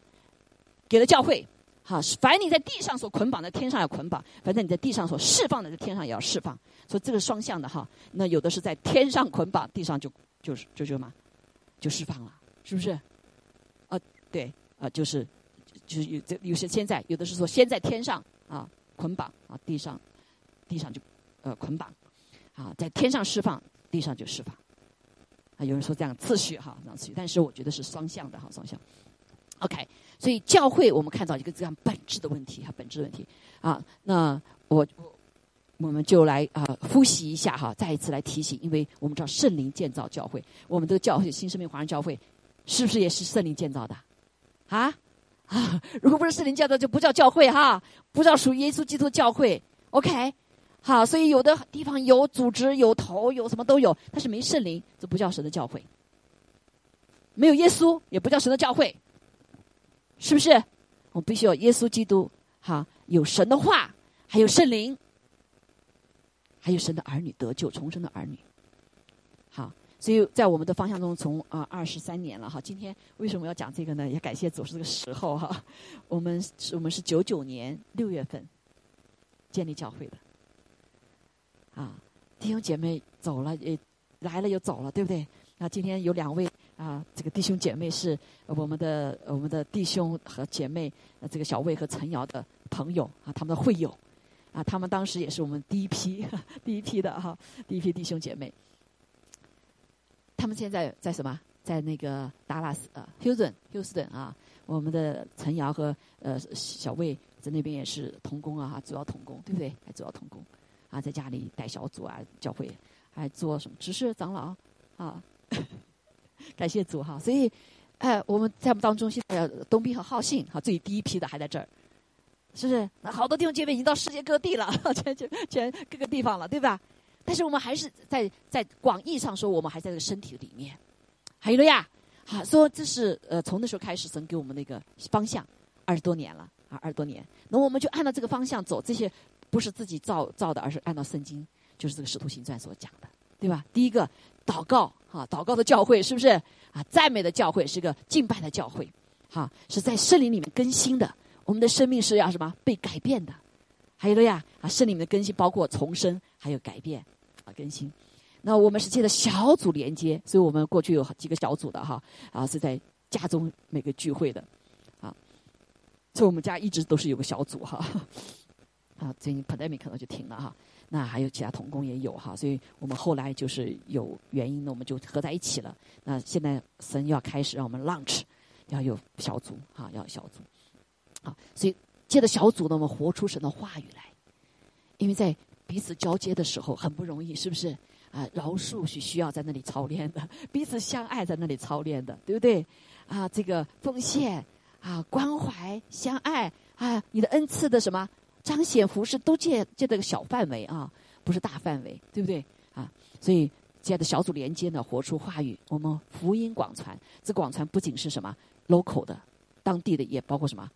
给了教会。好，凡你在地上所捆绑的，天上要捆绑；反正你在地上所释放的，在天上也要释放。所以这个双向的哈，那有的是在天上捆绑，地上就就是就就嘛，就释放了，是不是？啊，对，啊，就是。就是有这有些现在，有的是说先在天上啊捆绑啊地上，地上就呃捆绑，啊在天上释放，地上就释放，啊有人说这样次序哈这样次序，但是我觉得是双向的哈双向。OK，所以教会我们看到一个这样本质的问题哈本质问题啊，那我我们就来啊复习一下哈，再一次来提醒，因为我们知道圣灵建造教会，我们这个教会新生命华人教会是不是也是圣灵建造的啊？啊，如果不是圣灵教的，就不叫教会哈，不叫属于耶稣基督教会。OK，好，所以有的地方有组织、有头、有什么都有，但是没圣灵，这不叫神的教会。没有耶稣，也不叫神的教会，是不是？我们必须有耶稣基督，哈，有神的话，还有圣灵，还有神的儿女得救重生的儿女。好，所以在我们的方向中，从啊二十三年了哈。今天为什么要讲这个呢？也感谢主是这个时候哈。我们是我们是九九年六月份建立教会的，啊，弟兄姐妹走了也来了又走了，对不对？那今天有两位啊，这个弟兄姐妹是我们的我们的弟兄和姐妹，这个小魏和陈瑶的朋友啊，他们的会友啊，他们当时也是我们第一批 第一批的哈，第一批弟兄姐妹。他们现在在什么？在那个达拉斯呃，Houston Houston 啊，我们的陈瑶和呃小魏在那边也是同工啊，哈，主要同工，对不对？还主要同工啊，在家里带小组啊，教会还做什么执事长老啊？感谢主哈！所以，哎，我们在我们当中现在东斌和浩信哈，最第一批的还在这儿，是不是？那好多弟兄姐妹已经到世界各地了，全全全各个地方了，对吧？但是我们还是在在广义上说，我们还在这个身体里面。还有了呀，好说这是呃从那时候开始神给我们那个方向，二十多年了啊，二十多年。那我们就按照这个方向走，这些不是自己造造的，而是按照圣经，就是这个使徒行传所讲的，对吧？第一个祷告哈，祷告的教会是不是啊？赞美的教会是个敬拜的教会，哈，是在圣灵里面更新的。我们的生命是要什么被改变的？还有了呀啊，圣灵里面的更新包括重生。还有改变啊，更新。那我们是借着小组连接，所以我们过去有几个小组的哈啊，是在家中每个聚会的啊。所以我们家一直都是有个小组哈啊。最近 pandemic 可能就停了哈。那还有其他同工也有哈，所以我们后来就是有原因呢，我们就合在一起了。那现在神要开始让我们 launch，要有小组哈，要有小组啊。所以借着小组呢，我们活出神的话语来，因为在。彼此交接的时候很不容易，是不是？啊，饶恕是需要在那里操练的，彼此相爱在那里操练的，对不对？啊，这个奉献啊，关怀相爱啊，你的恩赐的什么彰显服饰都借借这个小范围啊，不是大范围，对不对？啊，所以借着小组连接呢，活出话语，我们福音广传。这广传不仅是什么 local 的，当地的也包括什么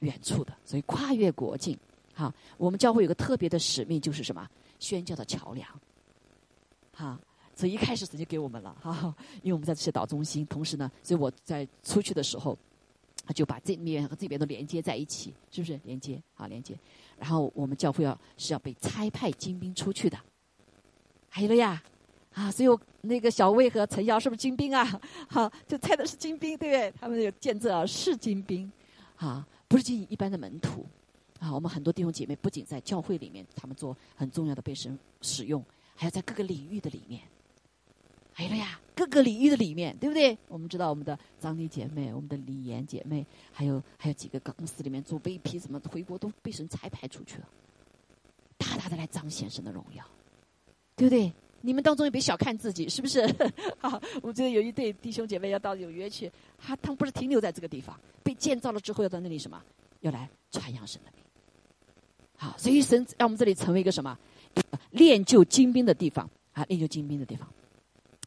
远处的，所以跨越国境。啊，我们教会有个特别的使命，就是什么？宣教的桥梁。好，所以一开始直接给我们了，哈，因为我们在这些岛中心，同时呢，所以我在出去的时候，就把这边和这边都连接在一起，是不是？连接，好，连接。然后我们教会要是要被差派精兵出去的，还有了呀，啊，所以我那个小魏和陈瑶是不是精兵啊？好，就猜的是精兵，对不对？他们有见证啊，是精兵，啊，不是仅仅一般的门徒。啊，我们很多弟兄姐妹不仅在教会里面，他们做很重要的被神使用，还要在各个领域的里面。哎了呀，各个领域的里面，对不对？我们知道我们的张丽姐妹、我们的李岩姐妹，还有还有几个公司里面做 VP 什么回国都被神裁派出去了，大大的来彰显神的荣耀，对不对？你们当中也别小看自己，是不是？啊，我们觉得有一对弟兄姐妹要到纽约去，他他们不是停留在这个地方，被建造了之后要到那里什么？要来传扬神的。好，所以神让我们这里成为一个什么一个练就精兵的地方啊？练就精兵的地方。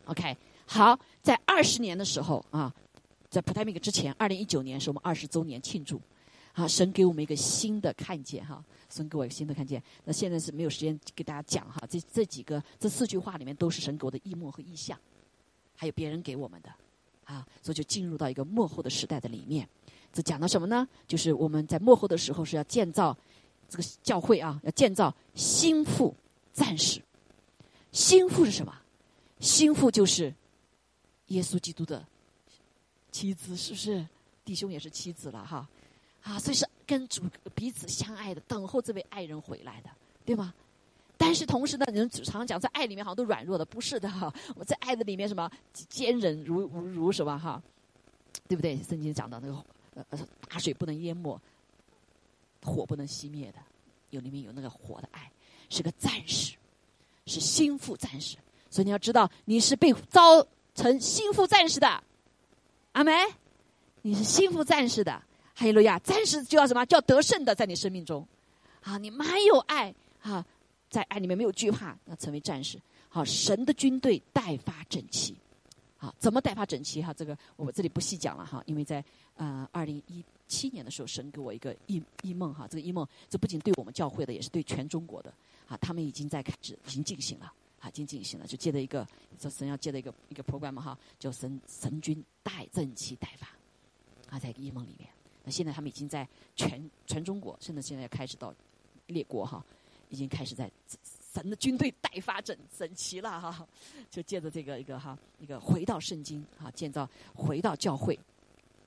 OK，好，在二十年的时候啊，在 Podemic 之前，二零一九年是我们二十周年庆祝。啊，神给我们一个新的看见哈，神给我一个新的看见。那现在是没有时间给大家讲哈，这这几个这四句话里面都是神给我的意梦和意象，还有别人给我们的啊，所以就进入到一个幕后的时代的里面。这讲到什么呢？就是我们在幕后的时候是要建造。这个教会啊，要建造心腹战士。心腹是什么？心腹就是耶稣基督的妻子，是不是？弟兄也是妻子了哈，啊，所以是跟主彼此相爱的，等候这位爱人回来的，对吗？但是同时呢，人常常讲在爱里面好像都软弱的，不是的哈。我在爱的里面什么坚忍如如如什么哈，对不对？圣经讲到那个呃大水不能淹没。火不能熄灭的，有里面有那个火的爱，是个战士，是心腹战士。所以你要知道，你是被招成心腹战士的，阿梅，你是心腹战士的。哈利路亚，战士就要什么叫得胜的，在你生命中，啊，你满有爱啊，在爱里面没有惧怕，那成为战士。好，神的军队待发整齐，好，怎么待发整齐？哈，这个我这里不细讲了哈，因为在呃二零一。七年的时候，神给我一个一一梦哈，这个一梦，这不仅对我们教会的，也是对全中国的啊，他们已经在开始，已经进行了，啊，已经进行了，就接着一个，这神要接的一个一个 program 嘛哈，叫神神君带正气待发，啊，在一梦里面。那现在他们已经在全全中国，甚至现在开始到列国哈，已经开始在神的军队待发整整齐了哈，就借着这个一个哈一个回到圣经啊，建造回到教会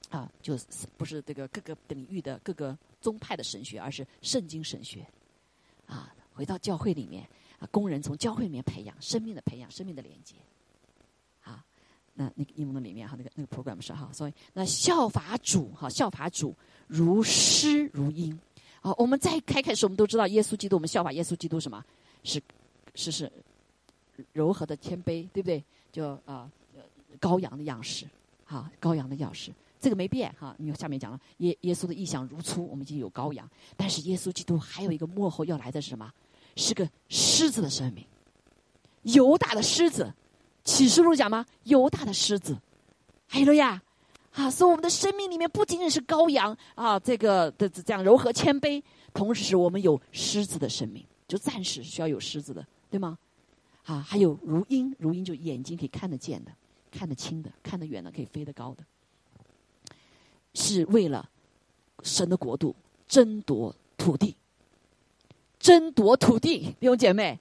啊，就是不是这个各个领域的各个宗派的神学，而是圣经神学啊，回到教会里面啊，工人从教会里面培养生命的培养，生命的连接啊。那那个英文的里面哈，那个那个 program 是哈，所以那效法主哈，效法主如诗如音。好，我们在开开始我们都知道耶稣基督，我们效法耶稣基督什么？是是是柔和的谦卑，对不对？就啊羔羊的样式，哈，羔羊的样式，这个没变哈。你下面讲了耶耶稣的意象如初，我们已经有羔羊，但是耶稣基督还有一个幕后要来的是什么？是个狮子的生命，犹大的狮子。启示录讲吗？犹大的狮子，还有呀，啊，所以我们的生命里面不仅仅是羔羊啊，这个的这样柔和谦卑，同时我们有狮子的生命，就暂时需要有狮子的，对吗？啊，还有如鹰，如鹰就眼睛可以看得见的、看得清的、看得远的、可以飞得高的，是为了神的国度争夺土地，争夺土地，弟兄姐妹。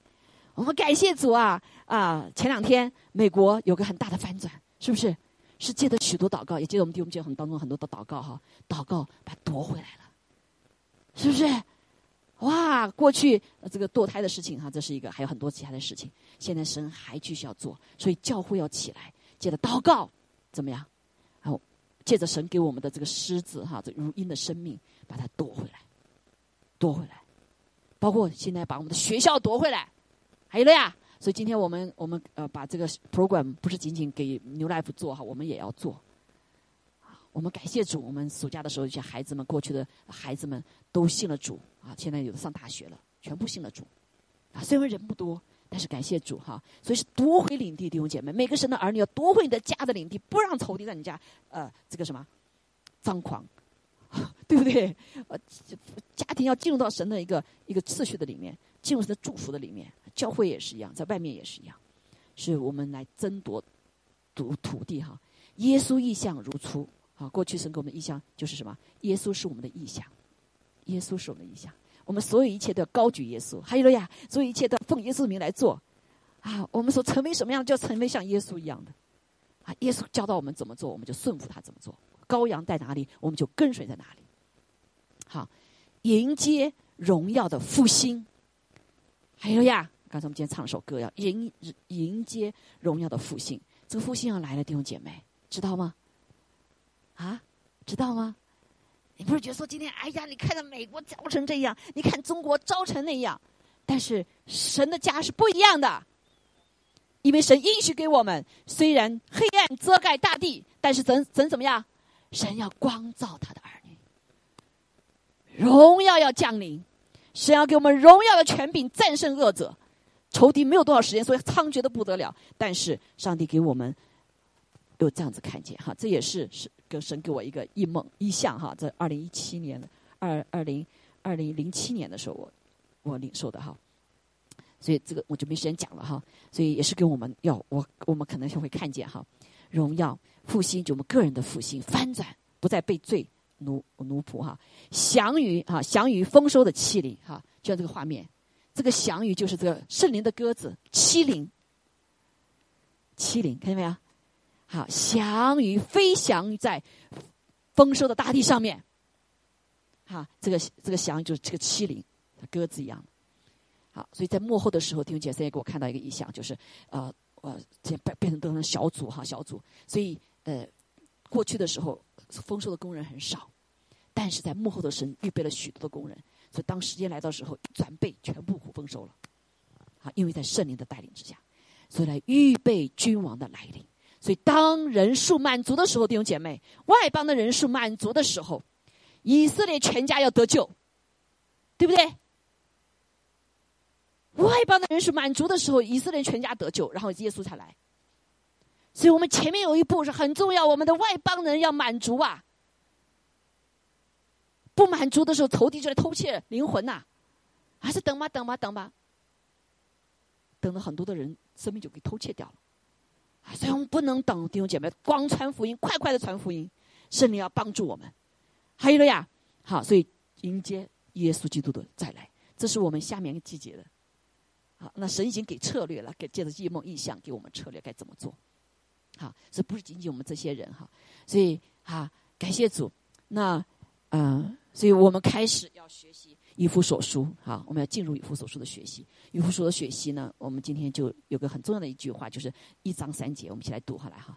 我们感谢主啊啊！前两天美国有个很大的翻转，是不是？是借着许多祷告，也借着我们弟兄姐妹当中很多的祷告哈，祷告把夺回来了，是不是？哇！过去这个堕胎的事情哈，这是一个，还有很多其他的事情，现在神还继续要做，所以教会要起来，借着祷告怎么样？然后借着神给我们的这个狮子哈，这如鹰的生命，把它夺回来，夺回来，包括现在把我们的学校夺回来。还有了呀，所以今天我们我们呃把这个 program 不是仅仅给 New Life 做哈，我们也要做。我们感谢主，我们暑假的时候，一些孩子们过去的孩子们都信了主啊，现在有的上大学了，全部信了主。啊，虽然人不多，但是感谢主哈，所以是夺回领地，弟兄姐妹，每个神的儿女要夺回你的家的领地，不让仇敌在你家呃这个什么张狂，对不对？呃，家庭要进入到神的一个一个次序的里面，进入神的祝福的里面。教会也是一样，在外面也是一样，是我们来争夺土土地哈。耶稣意象如初啊，过去神给我们的意象就是什么？耶稣是我们的意象，耶稣是我们的意象。我们所有一切都要高举耶稣，还有了呀，所有一切都要奉耶稣名来做啊。我们说成为什么样，就要成为像耶稣一样的啊。耶稣教导我们怎么做，我们就顺服他怎么做。羔羊在哪里，我们就跟随在哪里。好，迎接荣耀的复兴，还有呀。刚才我们今天唱了首歌，要迎迎接荣耀的复兴。这个复兴要来了，弟兄姐妹，知道吗？啊，知道吗？你不是觉得说今天，哎呀，你看到美国糟成这样，你看中国糟成那样，但是神的家是不一样的，因为神应许给我们，虽然黑暗遮盖大地，但是怎怎怎么样？神要光照他的儿女，荣耀要降临，神要给我们荣耀的权柄，战胜恶者。仇敌没有多少时间，所以猖獗的不得了。但是上帝给我们有这样子看见哈，这也是是跟神给我一个异梦异象哈。在二零一七年的二二零二零零七年的时候，我我领受的哈。所以这个我就没时间讲了哈。所以也是跟我们要我我们可能就会看见哈，荣耀复兴，就我们个人的复兴翻转，不再被罪奴奴仆哈，降于哈降于丰收的欺凌哈，就像这个画面。这个祥鱼就是这个圣灵的鸽子，七灵，七灵，看见没有？好，翔于飞翔在丰收的大地上面。好，这个这个翔就是这个七灵，鸽子一样。好，所以在幕后的时候，弟兄姐妹也给我看到一个意象，就是呃呃，变变成都成小组哈，小组。所以呃，过去的时候丰收的工人很少，但是在幕后的神预备了许多的工人。所以，当时间来到时候，转备全部丰收了，啊，因为在圣灵的带领之下，所以来预备君王的来临。所以，当人数满足的时候，弟兄姐妹，外邦的人数满足的时候，以色列全家要得救，对不对？外邦的人数满足的时候，以色列全家得救，然后耶稣才来。所以我们前面有一步是很重要，我们的外邦人要满足啊。不满足的时候，仇敌就来偷窃灵魂呐！还是等吧，等吧，等吧。等了很多的人生命就给偷窃掉了。所以我们不能等弟兄姐妹光传福音，快快的传福音，圣灵要帮助我们。还有了呀，好，所以迎接耶稣基督的再来，这是我们下面一个季节的。好，那神已经给策略了，给借着异梦异象给我们策略该怎么做。好，这不是仅仅我们这些人哈，所以哈，感谢主。那嗯，所以我们开始要学习以弗所书。好，我们要进入以弗所书的学习。以弗所的学习呢，我们今天就有个很重要的一句话，就是一章三节，我们一起来读好来哈。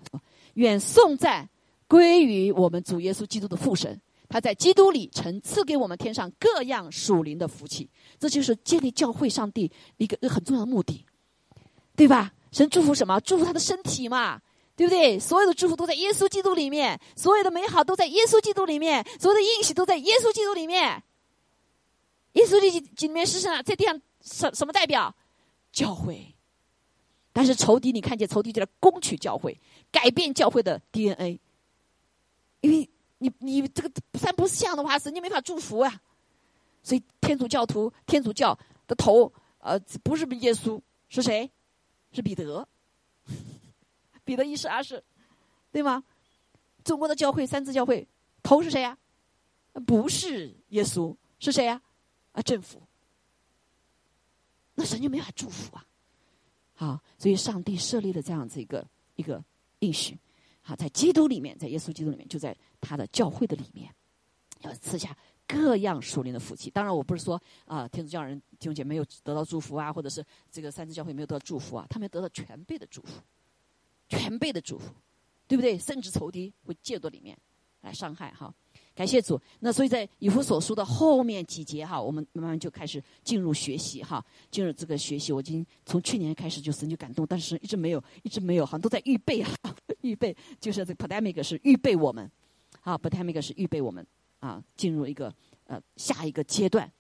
愿颂赞归于我们主耶稣基督的父神。他在基督里曾赐给我们天上各样属灵的福气，这就是建立教会上帝一个很重要的目的，对吧？神祝福什么？祝福他的身体嘛，对不对？所有的祝福都在耶稣基督里面，所有的美好都在耶稣基督里面，所有的应许都在耶稣基督里面。耶稣的里面是什么？在地上什什么代表？教会。但是仇敌，你看见仇敌就来攻取教会，改变教会的 DNA，因为。你你这个三不像的话，神就没法祝福啊。所以天主教徒、天主教的头，呃，不是耶稣，是谁？是彼得。彼得一世、二世，对吗？中国的教会三自教会头是谁呀？不是耶稣，是谁呀？啊，啊政府。那神就没法祝福啊。好，所以上帝设立了这样子一个一个应许。好，在基督里面，在耶稣基督里面，就在他的教会的里面，要赐下各样属灵的福气。当然，我不是说啊，天主教人弟兄姐妹没有得到祝福啊，或者是这个三支教会没有得到祝福啊，他们得到全备的祝福，全备的祝福，对不对？甚至仇敌会借到里面来伤害哈。感谢主。那所以在以弗所书的后面几节哈，我们慢慢就开始进入学习哈，进入这个学习。我已经从去年开始就神就感动，但是一直没有，一直没有，好像都在预备啊，预备就是这个 pandemic 是预备我们，啊，pandemic 是预备我们啊，进入一个呃下一个阶段。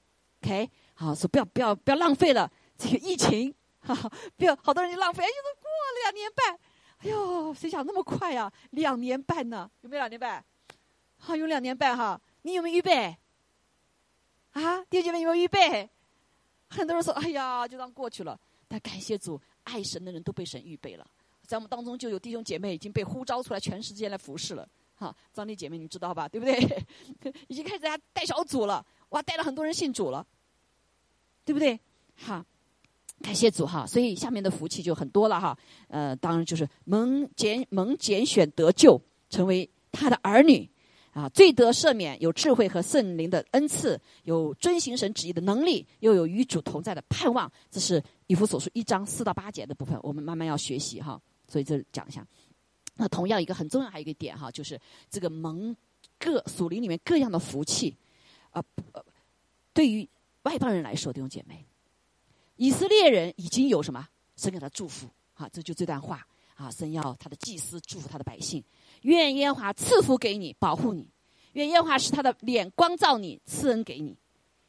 OK，好，说不要不要不要浪费了这个疫情，哈，不要好多人就浪费，哎，都过了两年半，哎呦，谁想那么快呀？两年半呢？有没有两年半？好，有两年半哈，你有没有预备？啊，弟兄姐妹有没有预备？很多人说：“哎呀，就当过去了。”但感谢主，爱神的人都被神预备了。在我们当中就有弟兄姐妹已经被呼召出来，全世界来服侍了。哈，张丽姐妹，你知道吧？对不对？已经开始在家带小组了，哇，带了很多人信主了，对不对？哈，感谢主哈。所以下面的福气就很多了哈。呃，当然就是蒙拣蒙拣选得救，成为他的儿女。啊，罪得赦免，有智慧和圣灵的恩赐，有遵行神旨意的能力，又有与主同在的盼望。这是以弗所书一章四到八节的部分，我们慢慢要学习哈。所以这讲一下。那同样一个很重要还有一个点哈，就是这个蒙各属灵里面各样的福气啊，对于外邦人来说，弟兄姐妹，以色列人已经有什么神给他祝福啊？这就这段话啊，神要他的祭司祝福他的百姓。愿耶和华赐福给你，保护你；愿耶和华使他的脸光照你，赐恩给你；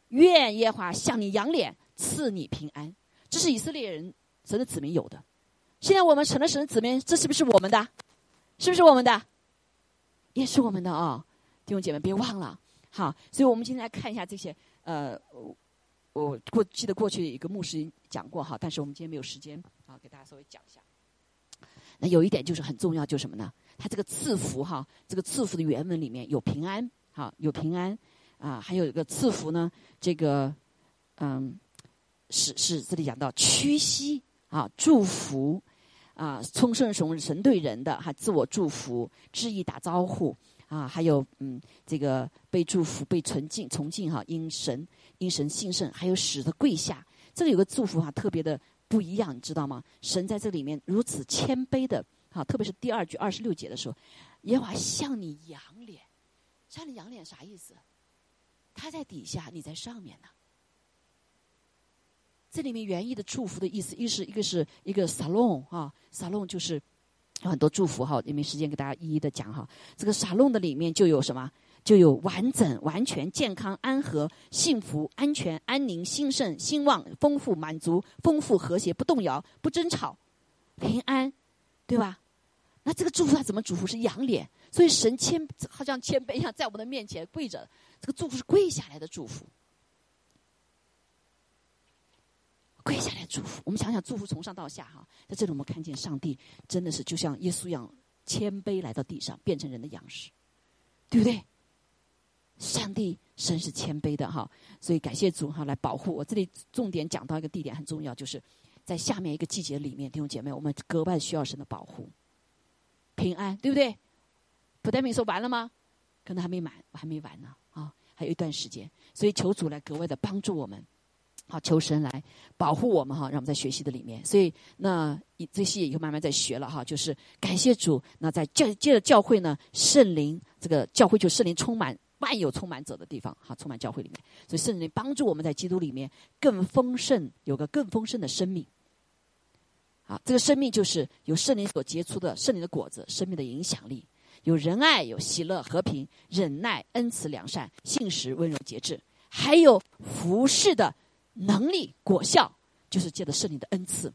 愿耶和华向你扬脸，赐你平安。这是以色列人神的子民有的。现在我们成了神的子民，这是不是我们的？是不是我们的？也是我们的啊！弟兄姐妹，别忘了。好，所以我们今天来看一下这些。呃，我过记得过去一个牧师讲过哈，但是我们今天没有时间啊，给大家稍微讲一下。那有一点就是很重要，就是什么呢？它这个赐福哈，这个赐福的原文里面有平安，哈，有平安，啊，还有一个赐福呢，这个，嗯，是是这里讲到屈膝啊，祝福啊，充盛神神对人的哈，自我祝福，致意打招呼啊，还有嗯，这个被祝福被纯净崇敬哈，因神因神信圣，还有使得跪下，这个有个祝福哈，特别的不一样，你知道吗？神在这里面如此谦卑的。好，特别是第二句二十六节的时候，耶和华向你仰脸，向你仰脸啥意思？他在底下，你在上面呢。这里面原意的祝福的意思，一是一个是一个 salon 啊，salon 就是有很多祝福哈，也没时间给大家一一的讲哈。这个 salon 的里面就有什么？就有完整、完全、健康、安和、幸福、安全、安宁、兴盛、兴旺、丰富、满足、丰富、和谐、不动摇、不争吵、平安，对吧？那这个祝福他怎么祝福？是仰脸，所以神谦好像谦卑一样，在我们的面前跪着。这个祝福是跪下来的祝福。跪下来祝福。我们想想，祝福从上到下哈，在这里我们看见上帝真的是就像耶稣一样谦卑来到地上，变成人的样式，对不对？上帝神是谦卑的哈，所以感谢主哈来保护我。这里重点讲到一个地点很重要，就是在下面一个季节里面，弟兄姐妹，我们格外需要神的保护、平安，对不对？普代明说完了吗？可能还没满，我还没完呢啊，还有一段时间，所以求主来格外的帮助我们，好，求神来保护我们哈，让我们在学习的里面。所以那这些以后慢慢在学了哈，就是感谢主。那在教接着教会呢，圣灵这个教会就圣灵充满。万有充满者的地方，哈，充满教会里面，所以圣灵帮助我们在基督里面更丰盛，有个更丰盛的生命。啊，这个生命就是有圣灵所结出的圣灵的果子，生命的影响力，有仁爱，有喜乐、和平、忍耐、恩慈、良善、信实、温柔、节制，还有服侍的能力果效，就是借着圣灵的恩赐，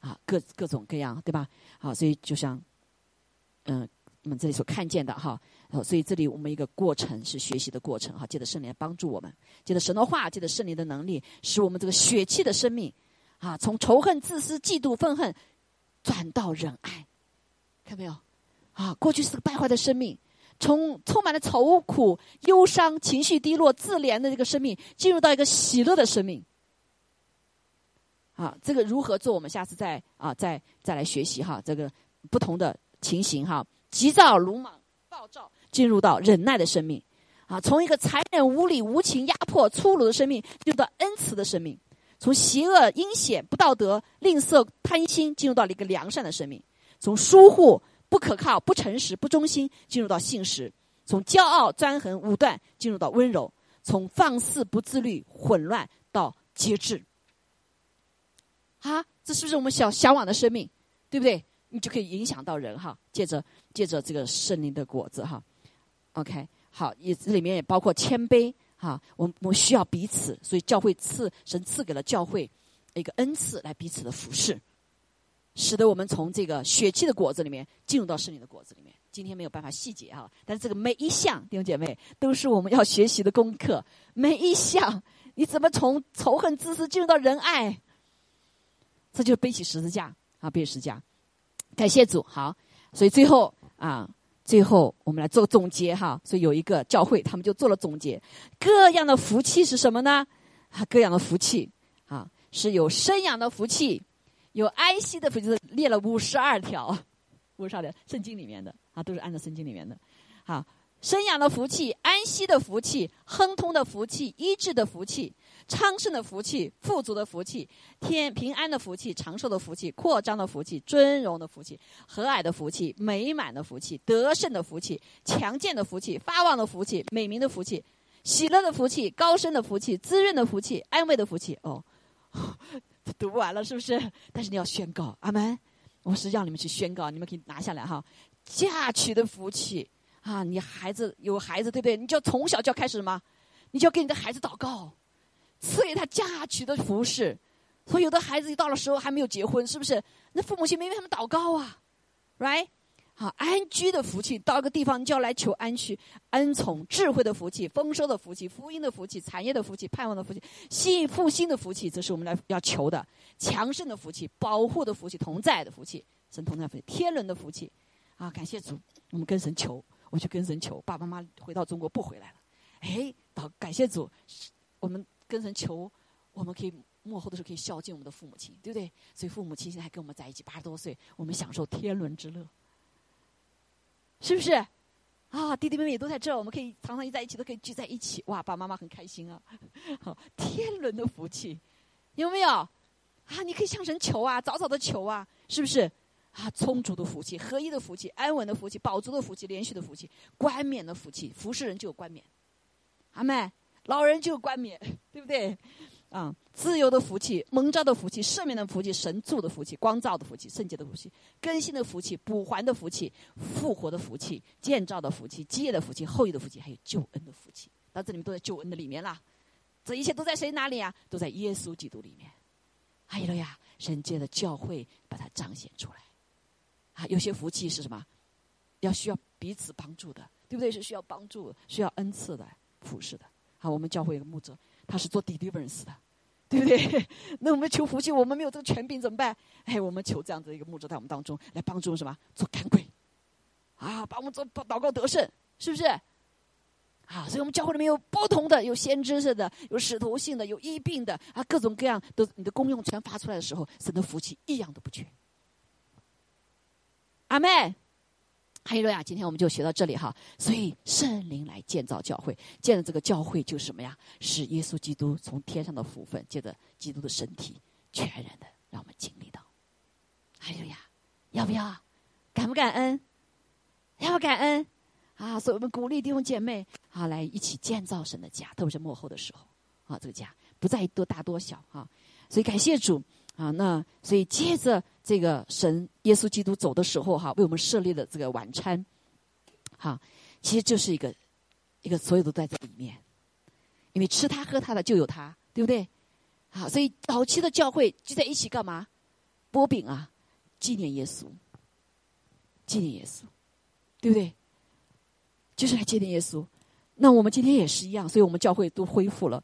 啊，各各种各样，对吧？好，所以就像，嗯，我们这里所看见的哈。哦，所以这里我们一个过程是学习的过程哈，借着圣灵帮助我们，借着神的话，借着圣灵的能力，使我们这个血气的生命，啊，从仇恨、自私、嫉妒、愤恨，转到仁爱，看到没有？啊，过去是个败坏的生命，从充满了愁苦、忧伤、情绪低落、自怜的这个生命，进入到一个喜乐的生命。啊，这个如何做？我们下次再啊，再再来学习哈，这个不同的情形哈，急躁、鲁莽、暴躁。进入到忍耐的生命，啊，从一个残忍、无理、无情、压迫、粗鲁的生命，进入到恩慈的生命；从邪恶、阴险、不道德、吝啬、贪心，进入到了一个良善的生命；从疏忽、不可靠、不诚实、不忠心，进入到信实；从骄傲、专横、武断，进入到温柔；从放肆、不自律、混乱到节制。啊，这是不是我们想向往的生命？对不对？你就可以影响到人哈，借着借着这个圣灵的果子哈。OK，好，也这里面也包括谦卑哈。我们我们需要彼此，所以教会赐神赐给了教会一个恩赐，来彼此的服侍，使得我们从这个血气的果子里面进入到圣灵的果子里面。今天没有办法细节哈，但是这个每一项弟兄姐妹都是我们要学习的功课。每一项，你怎么从仇恨自私进入到仁爱？这就是背起十字架啊，背十字架。感谢主，好，所以最后啊。最后，我们来做总结哈。所以有一个教会，他们就做了总结。各样的福气是什么呢？啊，各样的福气啊，是有生养的福气，有安息的福气，列了五十二条，五十二条，圣经里面的啊，都是按照圣经里面的，好。生养的福气、安息的福气、亨通的福气、医治的福气、昌盛的福气、富足的福气、天平安的福气、长寿的福气、扩张的福气、尊荣的福气、和蔼的福气、美满的福气、得胜的福气、强健的福气、发旺的福气、美名的福气、喜乐的福气、高升的福气、滋润的福气、安慰的福气。哦，读不完了，是不是？但是你要宣告，阿门。我是让你们去宣告，你们可以拿下来哈。嫁娶的福气。啊，你孩子有孩子对不对？你就从小就要开始什么？你就要给你的孩子祷告，赐给他嫁娶的服饰。所以有的孩子一到了时候还没有结婚，是不是？那父母亲没为他们祷告啊，right？好，安居的福气，到一个地方就要来求安居、恩宠、智慧的福气、丰收的福气、福音的福气、产业的福气、盼望的福气、新复兴的福气，这是我们来要求的。强盛的福气、保护的福气、同在的福气、神同在福气、天伦的福气。啊，感谢主，我们跟神求。我去跟神求，爸爸妈妈回到中国不回来了。哎，祷感谢主，我们跟神求，我们可以幕后的时候可以孝敬我们的父母亲，对不对？所以父母亲现在还跟我们在一起，八十多岁，我们享受天伦之乐，是不是？啊，弟弟妹妹也都在这，我们可以常常一在一起，都可以聚在一起。哇，爸爸妈妈很开心啊！好，天伦的福气有没有？啊，你可以向神求啊，早早的求啊，是不是？啊，充足的福气，合一的福气，安稳的福气，饱足的福气，连续的福气，冠冕的福气，服侍人就有冠冕，阿妹，老人就有冠冕，对不对？啊，自由的福气，蒙召的福气，赦免的福气，神助的福气，光照的福气，圣洁的福气，更新的福气，补还的福气，复活的福气，建造的福气，基业的福气，后裔的福气，还有救恩的福气，到这里面都在救恩的里面啦。这一切都在谁哪里啊？都在耶稣基督里面。还有了呀，神借的教会把它彰显出来。啊，有些福气是什么？要需要彼此帮助的，对不对？是需要帮助、需要恩赐的、服侍的。好，我们教会一个牧者，他是做 deliverance 的，对不对？那我们求福气，我们没有这个权柄怎么办？哎，我们求这样的一个牧者在我们当中来帮助什么？做干鬼，啊，帮我们做祷告得胜，是不是？啊，所以我们教会里面有不同的，有先知式的，有使徒性的，有医病的，啊，各种各样都你的功用全发出来的时候，神的福气一样都不缺。阿妹。哈利路亚！今天我们就学到这里哈。所以圣灵来建造教会，建的这个教会就是什么呀？是耶稣基督从天上的福分，借着基督的身体，全然的让我们经历到。哈利路亚！要不要？感不感恩？要不感恩？啊！所以我们鼓励弟兄姐妹啊，来一起建造神的家，特别是幕后的时候啊，这个家不在多大多小啊。所以感谢主。啊，那所以接着这个神耶稣基督走的时候，哈，为我们设立的这个晚餐，哈，其实就是一个一个所有都在这里面，因为吃他喝他的就有他，对不对？好，所以早期的教会聚在一起干嘛？剥饼啊，纪念耶稣，纪念耶稣，对不对？就是来纪念耶稣。那我们今天也是一样，所以我们教会都恢复了，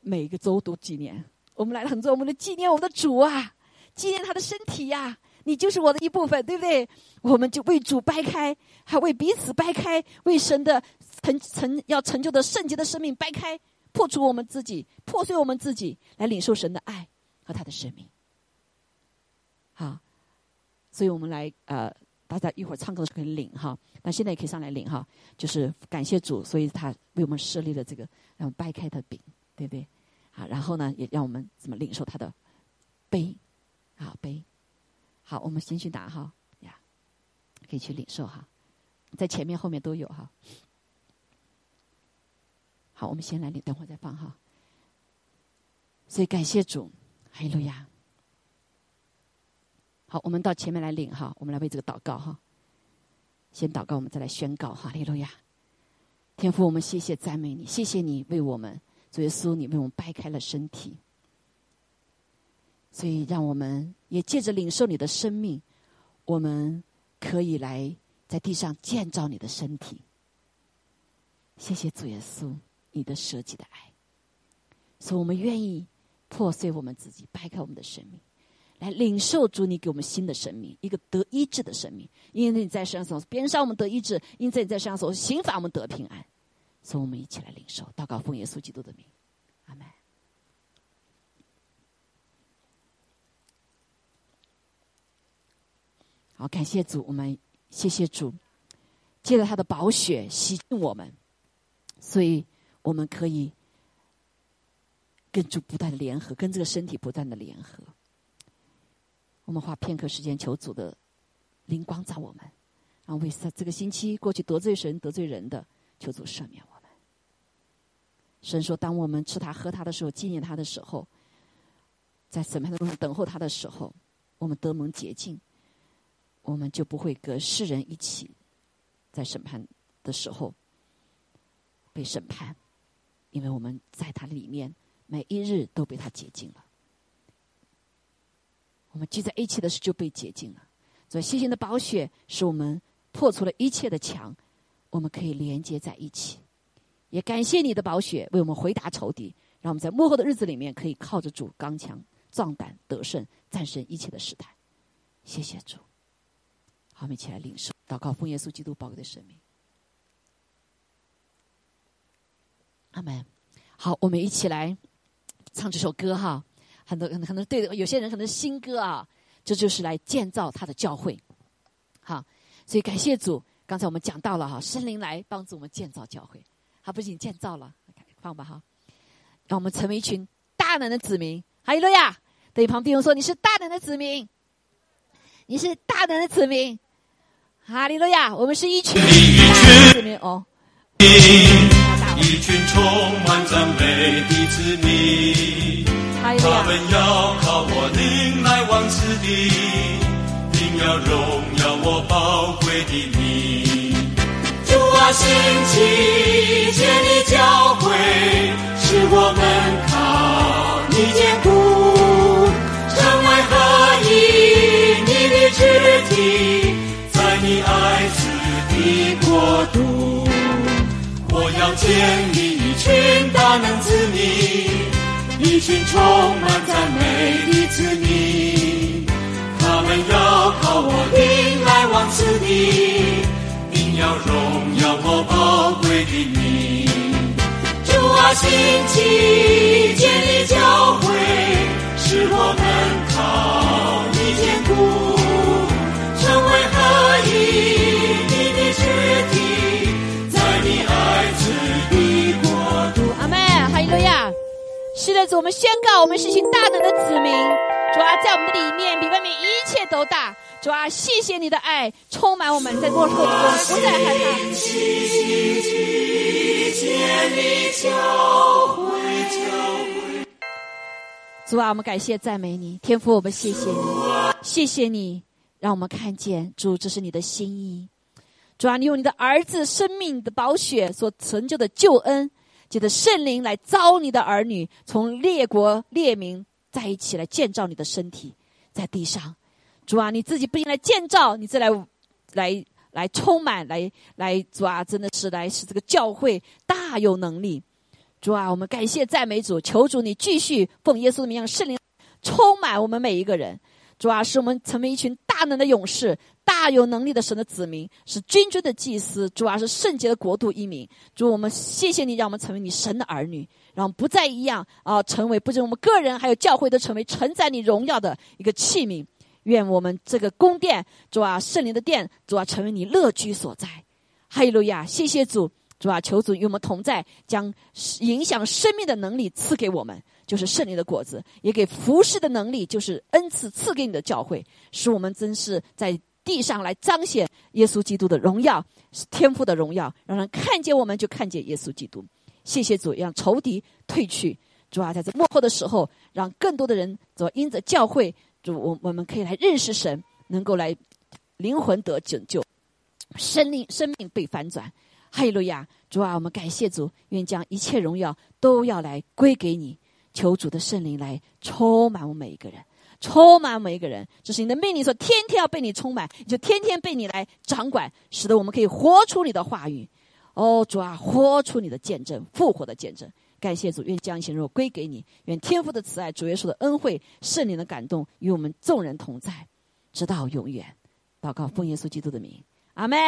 每一个周都纪念。我们来了很多，我们的纪念我们的主啊，纪念他的身体呀，你就是我的一部分，对不对？我们就为主掰开，还为彼此掰开，为神的成成要成就的圣洁的生命掰开，破除我们自己，破碎我们自己，来领受神的爱和他的生命。好，所以我们来呃，大家一会儿唱歌的时候可以领哈，那现在也可以上来领哈，就是感谢主，所以他为我们设立了这个让掰开的饼，对不对？啊，然后呢，也让我们怎么领受他的杯，好杯，好，我们先去拿哈呀，可以去领受哈，在前面后面都有哈。好，我们先来领，等会再放哈。所以感谢主，哈利路亚。好，我们到前面来领哈，我们来为这个祷告哈。先祷告，我们再来宣告哈，哈利路亚。天父，我们谢谢赞美你，谢谢你为我们。主耶稣，你为我们掰开了身体，所以让我们也借着领受你的生命，我们可以来在地上建造你的身体。谢谢主耶稣，你的舍己的爱，所以我们愿意破碎我们自己，掰开我们的生命，来领受主你给我们新的生命，一个得医治的生命。因为你在身上所边上我们得医治，因在你在身上所刑罚我们得平安。所以，我们一起来领受祷告，奉耶稣基督的名，阿门。好，感谢主，我们谢谢主，借着他的宝血洗净我们，所以我们可以跟主不断的联合，跟这个身体不断的联合。我们花片刻时间求主的灵光照我们，然后为这这个星期过去得罪神、得罪人的，求主赦免我们。神说：“当我们吃他、喝他的时候，纪念他的时候，在审判的路上等候他的时候，我们得蒙洁净，我们就不会跟世人一起在审判的时候被审判，因为我们在他里面每一日都被他洁净了。我们聚在一起的时候就被洁净了。所以，信心的宝血使我们破除了一切的墙，我们可以连接在一起。”也感谢你的宝血为我们回答仇敌，让我们在幕后的日子里面可以靠着主刚强壮胆得胜，战胜一切的试探。谢谢主，好，我们一起来领受祷告，奉耶稣基督宝贵的生命。阿门。好，我们一起来唱这首歌哈。很多可能可能对有些人可能是新歌啊，这就是来建造他的教会。好，所以感谢主，刚才我们讲到了哈，圣灵来帮助我们建造教会。他不仅建造了，放吧哈，让我们成为一群大能的子民。哈利路亚！对旁弟兄说：“你是大能的子民，你是大能的子民。”哈利路亚！我们是一群大能的子民哦。一群充满赞美的子民，他们要靠我领来往此地，定要荣耀我宝贵的名。兴起建立教会，使我们靠你坚固，建立一群大能子民，一群充满赞美的子民，他们要靠我灵来往此地，定要荣耀我宝贵的名。主啊，兴起建立教会，使我们是的，主，我们宣告，我们是一群大能的子民。主啊，在我们的里面比外面一切都大。主啊，谢谢你的爱充满我们，在末后中不再害怕。主啊，我们感谢赞美你，天父，我们谢谢你，谢谢你，让我们看见主，这是你的心意。主啊，你用你的儿子生命的宝血所成就的救恩，借着圣灵来招你的儿女，从列国列民在一起来建造你的身体，在地上。主啊，你自己不应来建造，你再来来来充满，来来主啊，真的是来使这个教会大有能力。主啊，我们感谢赞美主，求主你继续奉耶稣的名，让圣灵充满我们每一个人。主啊，使我们成为一群大能的勇士，大有能力的神的子民，是君尊的祭司。主啊，是圣洁的国度一民。主，我们谢谢你，让我们成为你神的儿女，让我们不再一样啊，成为不仅我们个人，还有教会都成为承载你荣耀的一个器皿。愿我们这个宫殿，主啊，圣灵的殿，主啊，成为你乐居所在。哈利路亚！谢谢主，主啊，求主与我们同在，将影响生命的能力赐给我们，就是圣灵的果子，也给服侍的能力，就是恩赐赐给你的教会，使我们真是在地上来彰显耶稣基督的荣耀，天赋的荣耀，让人看见我们就看见耶稣基督。谢谢主，让仇敌退去。主啊，在这幕后的时候，让更多的人走因着教会。主，我我们可以来认识神，能够来灵魂得拯救，生命生命被反转。哈利路亚！主啊，我们感谢主，愿将一切荣耀都要来归给你。求主的圣灵来充满我们每一个人，充满每一个人。这是你的命令，说天天要被你充满，你就天天被你来掌管，使得我们可以活出你的话语。哦，主啊，活出你的见证，复活的见证。感谢主，愿将一切荣耀归给你。愿天父的慈爱、主耶稣的恩惠、圣灵的感动与我们众人同在，直到永远。祷告奉耶稣基督的名，阿门。